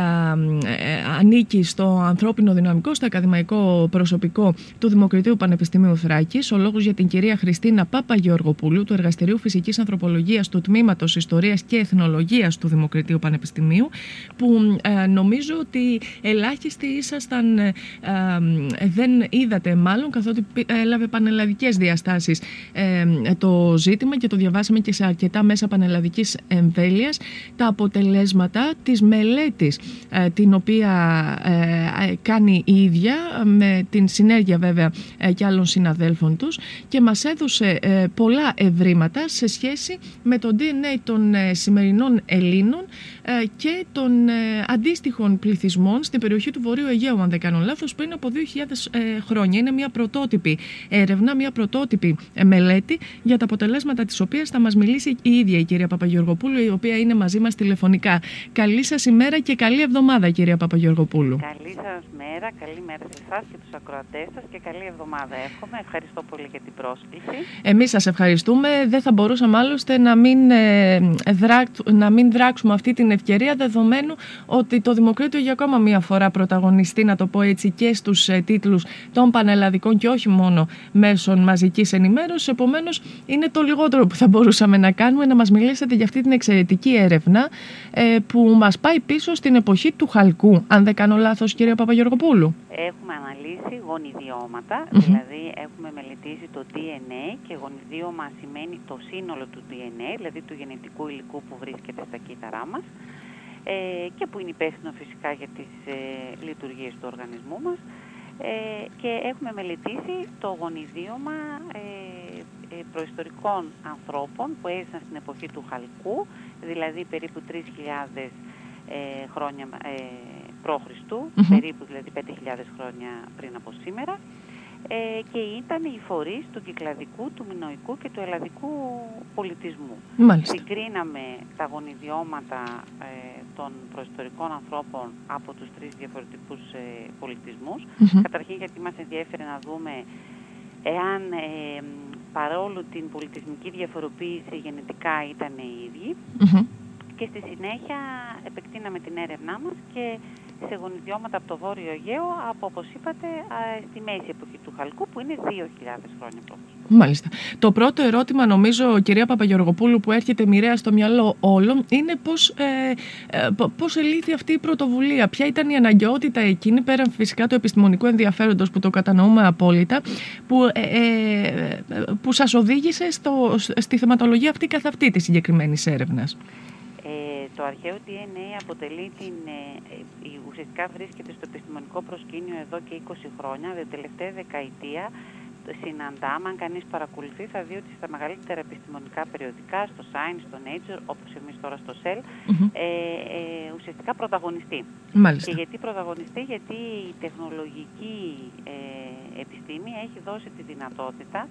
ανήκει στο ανθρώπινο δυναμικό, στο ακαδημαϊκό προσωπικό του Δημοκρατίου Πανεπιστημίου Θράκης. Ο λόγος για την κυρία Χριστίνα Παπαγεωργοπούλου, του Εργαστηρίου Φυσικής Ανθρωπολογίας του Τμήματος Ιστορίας και Εθνολογίας του Δημοκρατίου Πανεπιστημίου που ε, νομίζω ότι ελάχιστοι ήσασταν, ε, ε, δεν είδατε μάλλον καθότι έλαβε πανελλαδικές διαστάσεις το ζήτημα και το διαβάσαμε και σε αρκετά μέσα πανελλαδικής εμβέλειας τα αποτελέσματα της μελέτης την οποία κάνει η ίδια με την συνέργεια βέβαια και άλλων συναδέλφων τους και μας έδωσε πολλά ευρήματα σε σχέση με το DNA των σημερινών Ελλήνων ε, και των ε, αντίστοιχων πληθυσμών στην περιοχή του Βορείου Αιγαίου, αν δεν κάνω λάθος, πριν από 2.000 ε, χρόνια. Είναι μια πρωτότυπη έρευνα, μια πρωτότυπη μελέτη για τα αποτελέσματα της οποίας θα μας μιλήσει η ίδια η κυρία Παπαγεωργοπούλου, η οποία είναι μαζί μας τηλεφωνικά. Καλή σας ημέρα και καλή εβδομάδα, κυρία Παπαγεωργοπούλου. Καλή σας μέρα, καλή μέρα σε εσάς και τους ακροατές σας και καλή εβδομάδα εύχομαι. Ευχαριστώ πολύ για την πρόσκληση. Εμείς σας ευχαριστούμε. Δεν θα μπορούσαμε άλλωστε να μην, ε, να μην δράξουμε αυτή την ευκαιρία δεδομένου ότι το Δημοκρίτιο για ακόμα μία φορά πρωταγωνιστεί, να το πω έτσι, και στους ε, τίτλους των πανελλαδικών και όχι μόνο μέσων μαζικής ενημέρωσης. Επομένως, είναι το λιγότερο που θα μπορούσαμε να κάνουμε να μας μιλήσετε για αυτή την εξαιρετική έρευνα ε, που μας πάει πίσω στην εποχή του Χαλκού. Αν δεν κάνω λάθος, κυρία Παπαγεωργοπούλου. Έχουμε αναλύσει γονιδιώματα, δηλαδή έχουμε μελετήσει το DNA και γονιδίωμα σημαίνει το σύνολο του DNA, δηλαδή του γενετικού υλικού που βρίσκεται στα κύτταρά μας. Ε, και που είναι υπεύθυνο φυσικά για τις ε, λειτουργίες του οργανισμού μας. Ε, και έχουμε μελετήσει το γονιδίωμα ε, ε, προϊστορικών ανθρώπων που έζησαν στην εποχή του Χαλκού, δηλαδή περίπου 3.000 χρόνια π.Χ., περίπου δηλαδή 5.000 χρόνια πριν από σήμερα ε, και ήταν οι φορείς του κυκλαδικού, του μινοϊκού και του ελλαδικού πολιτισμού. Μάλιστα. Συγκρίναμε τα γονιδιώματα ε, των προϊστορικών ανθρώπων από τους τρεις διαφορετικούς ε, πολιτισμούς. Καταρχήν γιατί μας ενδιέφερε να δούμε εάν ε, παρόλο την πολιτισμική διαφοροποίηση γενετικά ήταν οι ίδιοι. Και στη συνέχεια επεκτείναμε την έρευνά μας και σε γονιδιώματα από το Βόρειο Αιγαίο από, όπως είπατε, στη μέση εποχή του Χαλκού που είναι 2.000 χρόνια π.Χ. Μάλιστα. Το πρώτο ερώτημα, νομίζω, κυρία Παπαγεωργοπούλου, που έρχεται μοιραία στο μυαλό όλων, είναι πώς, ε, ε πώς ελήφθη αυτή η πρωτοβουλία. Ποια ήταν η αναγκαιότητα εκείνη, πέραν φυσικά του επιστημονικού ενδιαφέροντος που το κατανοούμε απόλυτα, που, ε, ε που σας οδήγησε στο, στη θεματολογία αυτή καθ' αυτή της συγκεκριμένης έρευνας; Το αρχαίο DNA αποτελεί την, ε, ουσιαστικά βρίσκεται στο επιστημονικό προσκήνιο εδώ και 20 χρόνια, την τελευταία δεκαετία συναντάμε, αν κανείς παρακολουθεί θα δει ότι στα μεγαλύτερα επιστημονικά περιοδικά, στο Science, στο Nature, όπως εμείς τώρα στο Cell, ε, ε, ουσιαστικά πρωταγωνιστεί. Μάλιστα. Και γιατί πρωταγωνιστεί, γιατί η τεχνολογική ε, επιστήμη έχει δώσει τη δυνατότητα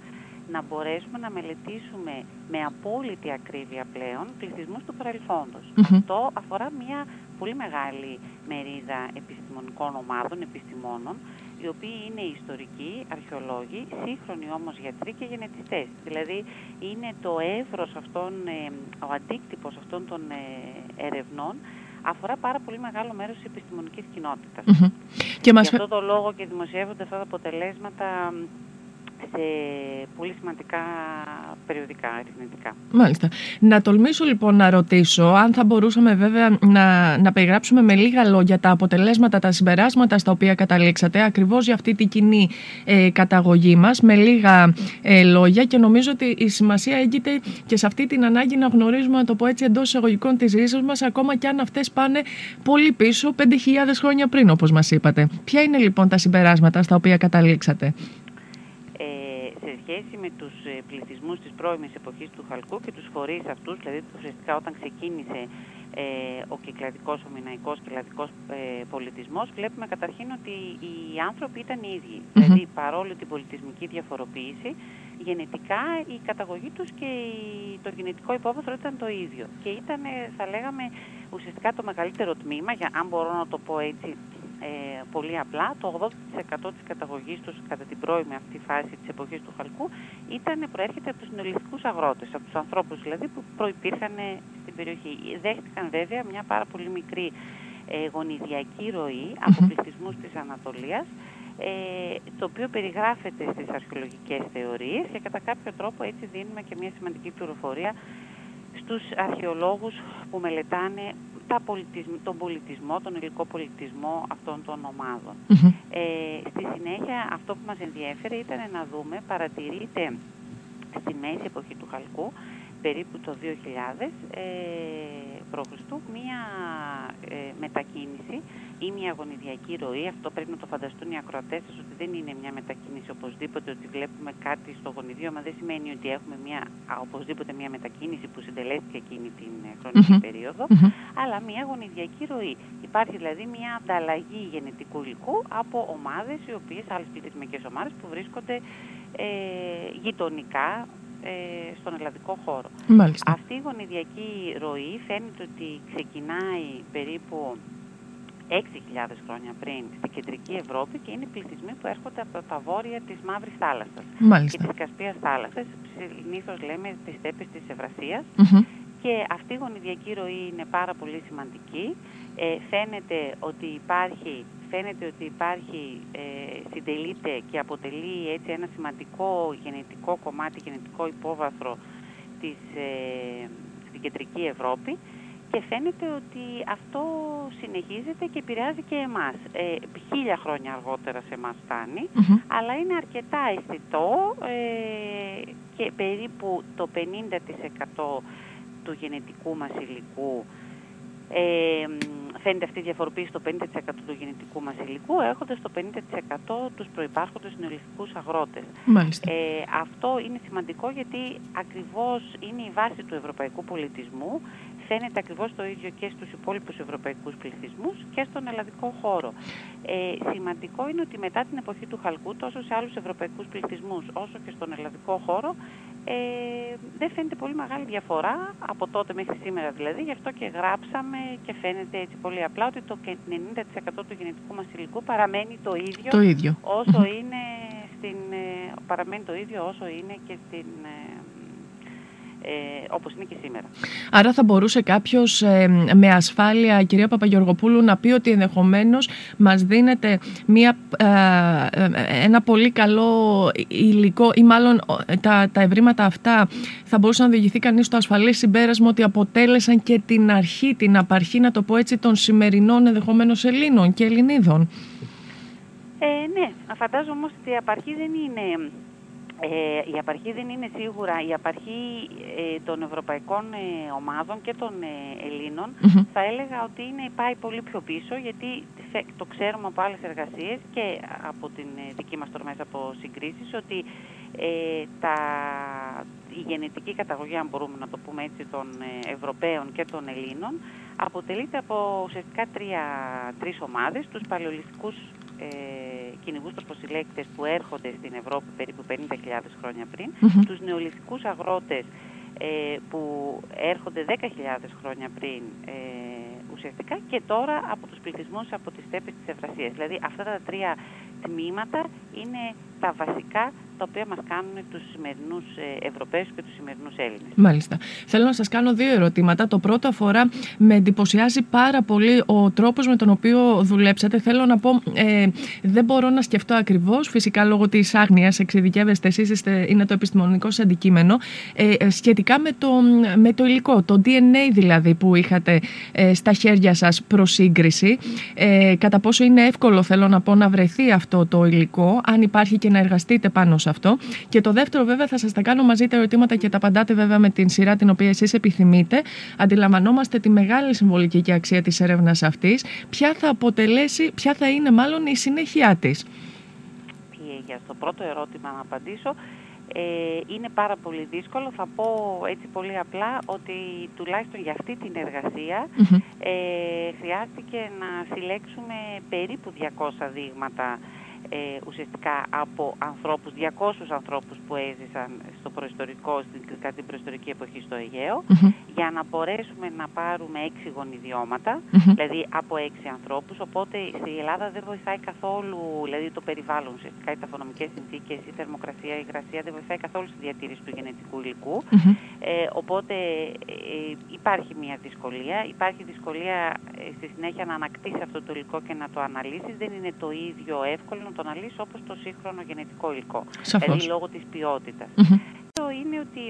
να μπορέσουμε να μελετήσουμε με απόλυτη ακρίβεια πλέον πληθυσμούς του παρελθόντος. Αυτό αφορά μια πολύ μεγάλη μερίδα επιστημονικών ομάδων, επιστημόνων, οι οποίοι είναι ιστορικοί, αρχαιολόγοι, σύγχρονοι όμως γιατροί και γενετιστές. Δηλαδή είναι το εύρος αυτών, ε, ο αντίκτυπος αυτών των ε, ερευνών αφορά πάρα πολύ μεγάλο μέρος της επιστημονικής κοινότητας. Και μας... Γι' αυτό το λόγο και δημοσιεύονται αυτά τα αποτελέσματα σε πολύ σημαντικά περιοδικά αριθμητικά. Μάλιστα. Να τολμήσω λοιπόν να ρωτήσω αν θα μπορούσαμε βέβαια να, να περιγράψουμε με λίγα λόγια τα αποτελέσματα, τα συμπεράσματα στα οποία καταλήξατε ακριβώς για αυτή την κοινή ε, καταγωγή μας με λίγα ε, λόγια και νομίζω ότι η σημασία έγκυται και σε αυτή την ανάγκη να γνωρίζουμε να το πω έτσι εντός εισαγωγικών της ρίζας μας ακόμα και αν αυτές πάνε πολύ πίσω 5.000 χρόνια πριν όπως μας είπατε. Ποια είναι λοιπόν τα συμπεράσματα στα οποία καταλήξατε; Σχέση με τους ε, πληθυσμούς της πρώιμης εποχής του Χαλκού και τους φορείς αυτούς, δηλαδή ουσιαστικά όταν ξεκίνησε ε, ο κυκλαδικός, ο μηναϊκός κυκλαδικός ε, πολιτισμός, βλέπουμε καταρχήν ότι οι άνθρωποι ήταν οι ίδιοι. Δηλαδή παρόλο την πολιτισμική διαφοροποίηση, γενετικά η καταγωγή τους και το γενετικό υπόβαθρο ήταν το ίδιο. Και ήταν, θα λέγαμε, ουσιαστικά το μεγαλύτερο τμήμα, για, αν μπορώ να το πω έτσι, ε, πολύ απλά, το 80% της καταγωγής τους κατά την πρώιμη αυτή φάση της εποχής του Χαλκού ήταν, προέρχεται από τους νεολιθικούς αγρότες, από τους ανθρώπους δηλαδή που προϋπήρχαν στην περιοχή. Δέχτηκαν βέβαια μια πάρα πολύ μικρή ε, γονιδιακή ροή από πληθυσμούς της Ανατολίας, ε, το οποίο περιγράφεται στις αρχαιολογικές θεωρίες και κατά κάποιο τρόπο έτσι δίνουμε και μια σημαντική πληροφορία στους αρχαιολόγους που μελετάνε τα τον πολιτισμό, τον υλικό πολιτισμό αυτών των ομάδων. Ε, στη συνέχεια αυτό που μας ενδιέφερε ήταν να δούμε, παρατηρείται στη μέση εποχή του Χαλκού, περίπου το 2000 ε, π.Χ. μία ε, μετακίνηση ή μια γονιδιακή ροή. Αυτό πρέπει να το φανταστούν οι ακροατές σας ότι δεν είναι μια μετακίνηση οπωσδήποτε ότι βλέπουμε κάτι στο γονιδίο, μα δεν σημαίνει ότι έχουμε μια, οπωσδήποτε μια μετακίνηση που συντελέστηκε εκείνη την ε, χρονική περίοδο, αλλά μια γονιδιακή ροή. Υπάρχει δηλαδή μια ανταλλαγή γενετικού υλικού από ομάδες, οι οποίες, άλλες πληθυσμικές ομάδες που βρίσκονται ε, γειτονικά ε, στον ελλαδικό χώρο. Μάλιστα. Αυτή η γονιδιακή ροή φαίνεται ότι ξεκινάει περίπου 6.000 χρόνια πριν στην κεντρική Ευρώπη και είναι πληθυσμοί που έρχονται από τα βόρεια της Μαύρης Θάλασσας Μάλιστα. και της Κασπίας Θάλασσας, συνήθως λέμε τις στέπες της Ευρασίας. Και αυτή η γονιδιακή ροή είναι πάρα πολύ σημαντική. Ε, φαίνεται ότι υπάρχει φαίνεται ότι υπάρχει, ε, συντελείται και αποτελεί έτσι ένα σημαντικό γενετικό κομμάτι, γενετικό υπόβαθρο της, ε, στην κεντρική Ευρώπη και φαίνεται ότι αυτό συνεχίζεται και επηρεάζει και εμάς. Ε, χίλια χρόνια αργότερα σε εμάς φτάνει, αλλά είναι αρκετά αισθητό ε, και περίπου το 50% του γενετικού μας υλικού ε, φαίνεται αυτή η διαφοροποίηση στο 50% του γενετικού μας υλικού, έχοντας στο 50% τους προϋπάρχοντες νεολιθικούς αγρότες. Ε, αυτό είναι σημαντικό γιατί ακριβώς είναι η βάση του ευρωπαϊκού πολιτισμού, φαίνεται ακριβώς το ίδιο και στους υπόλοιπους ευρωπαϊκούς πληθυσμούς και στον ελλαδικό χώρο. Ε, σημαντικό είναι ότι μετά την εποχή του Χαλκού, τόσο σε άλλους ευρωπαϊκούς πληθυσμούς όσο και στον ελλαδικό χώρο, ε, δεν φαίνεται πολύ μεγάλη διαφορά από τότε μέχρι σήμερα δηλαδή, γι' αυτό και γράψαμε και φαίνεται έτσι πολύ απλά ότι το 90% του γενετικού μας υλικού παραμένει το ίδιο, το ίδιο. όσο είναι στην, ε, παραμένει το ίδιο όσο είναι και στην ε, ε, όπως είναι και σήμερα. Άρα θα μπορούσε κάποιος ε, με ασφάλεια, κυρία Παπαγεωργοπούλου, να πει ότι ενδεχομένως μας δίνεται μια, ε, ένα πολύ καλό υλικό ή μάλλον τα, τα ευρήματα αυτά θα μπορούσε να διηγηθεί κανείς στο ασφαλή συμπέρασμα ότι αποτέλεσαν και την αρχή, την απαρχή, να το πω έτσι, των σημερινών ενδεχομένως Ελλήνων και Ελληνίδων; Ε, ναι, φαντάζομαι όμως ότι η απαρχή δεν είναι ε, η απαρχή δεν είναι σίγουρα, η απαρχή ε, των ευρωπαϊκών ε, ομάδων και των ε, ελληνων θα έλεγα ότι είναι, πάει πολύ πιο πίσω γιατί το ξέρουμε από άλλες εργασίες και από την δική μας τώρα μέσα από συγκρίσεις ότι τα, η γενετική καταγωγή, αν μπορούμε να το πούμε έτσι, των Ευρωπαίων και των Ελλήνων αποτελείται από ουσιαστικά τρία, τρεις ομάδες, τους παλαιολιστικούς ε, κυνηγούς τροποσυλλέκτες που έρχονται στην Ευρώπη περίπου 50.000 χρόνια πριν, mm-hmm. τους νεολιθικούς αγρότες ε, που έρχονται 10.000 χρόνια πριν ε, ουσιαστικά και τώρα από τους πληθυσμούς από τις στέπες της Ευρασίας. Δηλαδή αυτά τα τρία τμήματα είναι τα βασικά τα οποία μας κάνουν τους σημερινούς ε, Ευρωπαίους και τους σημερινούς Έλληνες. Μάλιστα. Θέλω να σας κάνω δύο ερωτήματα. Το πρώτο αφορά, με εντυπωσιάζει πάρα πολύ ο τρόπος με τον οποίο δουλέψατε. Θέλω να πω, ε, δεν μπορώ να σκεφτώ ακριβώς, φυσικά λόγω της άγνοιας, εξειδικεύεστε εσείς, είναι το επιστημονικό σας αντικείμενο, ε, ε, σχετικά με το, με το υλικό, το DNA δηλαδή που είχατε ε, στα χέρια σας προς σύγκριση. Ε, κατά πόσο είναι εύκολο, θέλω να πω, να βρεθεί αυτό το υλικό, αν υπάρχει και να εργαστείτε πάνω σε αυτό. Και το δεύτερο, βέβαια, θα σας τα κάνω μαζί τα ερωτήματα και τα απαντάτε βέβαια με την σειρά την οποία εσείς επιθυμείτε. Αντιλαμβανόμαστε τη μεγάλη συμβολική και αξία της έρευνας αυτής. Ποια θα αποτελέσει, ποια θα είναι μάλλον η συνέχεια της; Για το πρώτο ερώτημα να απαντήσω. Ε, είναι πάρα πολύ δύσκολο. Θα πω έτσι πολύ απλά ότι τουλάχιστον για αυτή την εργασία ε, χρειάστηκε να συλλέξουμε περίπου 200 δείγματα ε, ουσιαστικά από ανθρώπους, 200 ανθρώπους που έζησαν στο προϊστορικό, στην, κατά την προϊστορική εποχή στο Αιγαίο, για να μπορέσουμε να πάρουμε έξι γονιδιώματα, δηλαδή από έξι ανθρώπους, οπότε στη Ελλάδα δεν βοηθάει καθόλου, δηλαδή το περιβάλλον ουσιαστικά, οι ταφονομικές συνθήκες, η θερμοκρασία, η υγρασία δεν βοηθάει καθόλου στη διατήρηση του γενετικού ε, οπότε ε, υπάρχει μια δυσκολία, υπάρχει δυσκολία ε, στη συνέχεια να ανακτήσεις αυτό το υλικό και να το αναλύσεις, δεν είναι το ίδιο εύκολο να το αναλύσει όπως το σύγχρονο γενετικό υλικό. Σαφώς. Δηλαδή λόγω της ποιότητας. Το είναι ότι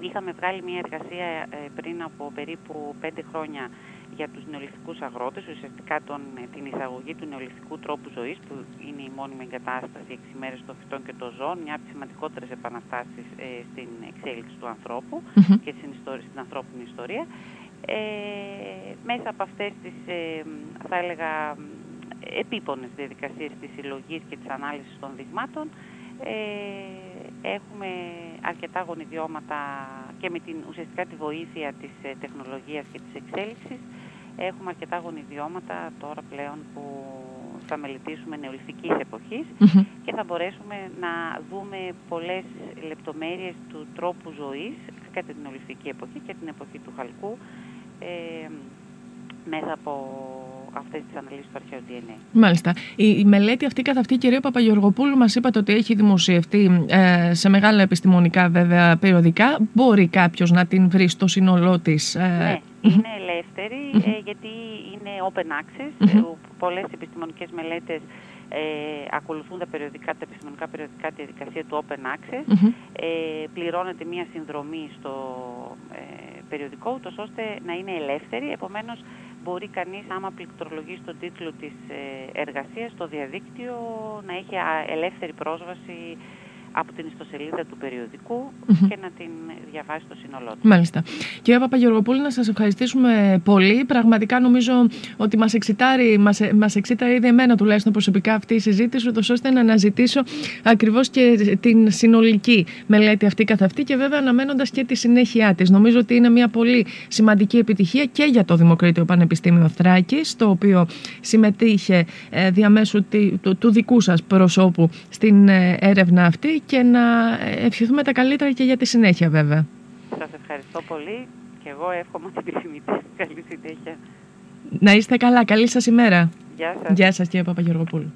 είχαμε βγάλει μια εργασία ε, πριν από περίπου πέντε χρόνια για τους νεολιθικούς αγρότες, ουσιαστικά τον, ε, την εισαγωγή του νεολιθικού τρόπου ζωής, που είναι η μόνιμη εγκατάσταση 6 μέρες των φυτών και των ζώων, μια από τις σημαντικότερες επαναστάσεις ε, στην εξέλιξη του ανθρώπου και στην, ιστορία, στην ανθρώπινη ιστορία. Ε, μέσα από αυτές τις, θα έλεγα, επίπονες διαδικασίες της συλλογής και της ανάλυσης των δειγμάτων. Ε, έχουμε αρκετά γονιδιώματα και με την ουσιαστικά τη βοήθεια της ε, τεχνολογίας και της εξέλιξης έχουμε αρκετά γονιδιώματα τώρα πλέον που θα μελετήσουμε νεολυθικής και θα μπορέσουμε να δούμε πολλές λεπτομέρειες του τρόπου ζωής κατά την νεολυθική εποχή και την εποχή του χαλκού ε, μέσα από αυτές τις αναλύσεις του αρχαίου DNA. Μάλιστα. Η, μελέτη αυτή καθ' αυτή, κυρία Παπαγεωργοπούλου, μας είπατε ότι έχει δημοσιευτεί ε, σε μεγάλα επιστημονικά βέβαια περιοδικά. Μπορεί κάποιος να την βρει στο σύνολό της. Ε... Ναι, είναι ελεύθερη ε, γιατί είναι open access. Mm-hmm. Πολλές επιστημονικές μελέτες ε, ακολουθούν τα, περιοδικά, τα επιστημονικά περιοδικά τη διαδικασία του open access. Ε, πληρώνεται μία συνδρομή στο ε, περιοδικό, ούτως ώστε να είναι ελεύθερη. Επομένως, μπορεί κανείς άμα πληκτρολογεί στον τίτλο της ε, εργασίας στο διαδίκτυο να έχει ελεύθερη πρόσβαση από την ιστοσελίδα του περιοδικου και να την διαβάσει στο σύνολό του. Μάλιστα. Κυρία Παπαγεωργοπούλη, να σας ευχαριστήσουμε πολύ. Πραγματικά νομίζω ότι μας εξητάρει, μας, μας εξήταρει ήδη εμένα τουλάχιστον προσωπικά αυτή η συζήτηση, ούτως ώστε να αναζητήσω ακριβώς και την συνολική μελέτη αυτή καθ' αυτή και βέβαια αναμένοντας και τη συνέχεια της. Νομίζω ότι είναι μια πολύ σημαντική επιτυχία και για το Δημοκρίτιο Πανεπιστήμιο Θράκης, το οποίο συμμετείχε ε, διαμέσου του δικού σας προσώπου στην ε, έρευνα αυτή και να ευχηθούμε τα καλύτερα και για τη συνέχεια βέβαια. Σας ευχαριστώ πολύ και εγώ εύχομαι την επιθυμητή. Καλή συνέχεια. Να είστε καλά. Καλή σας ημέρα. Γεια σας. Γεια σας κύριε Παπαγεωργοπούλου.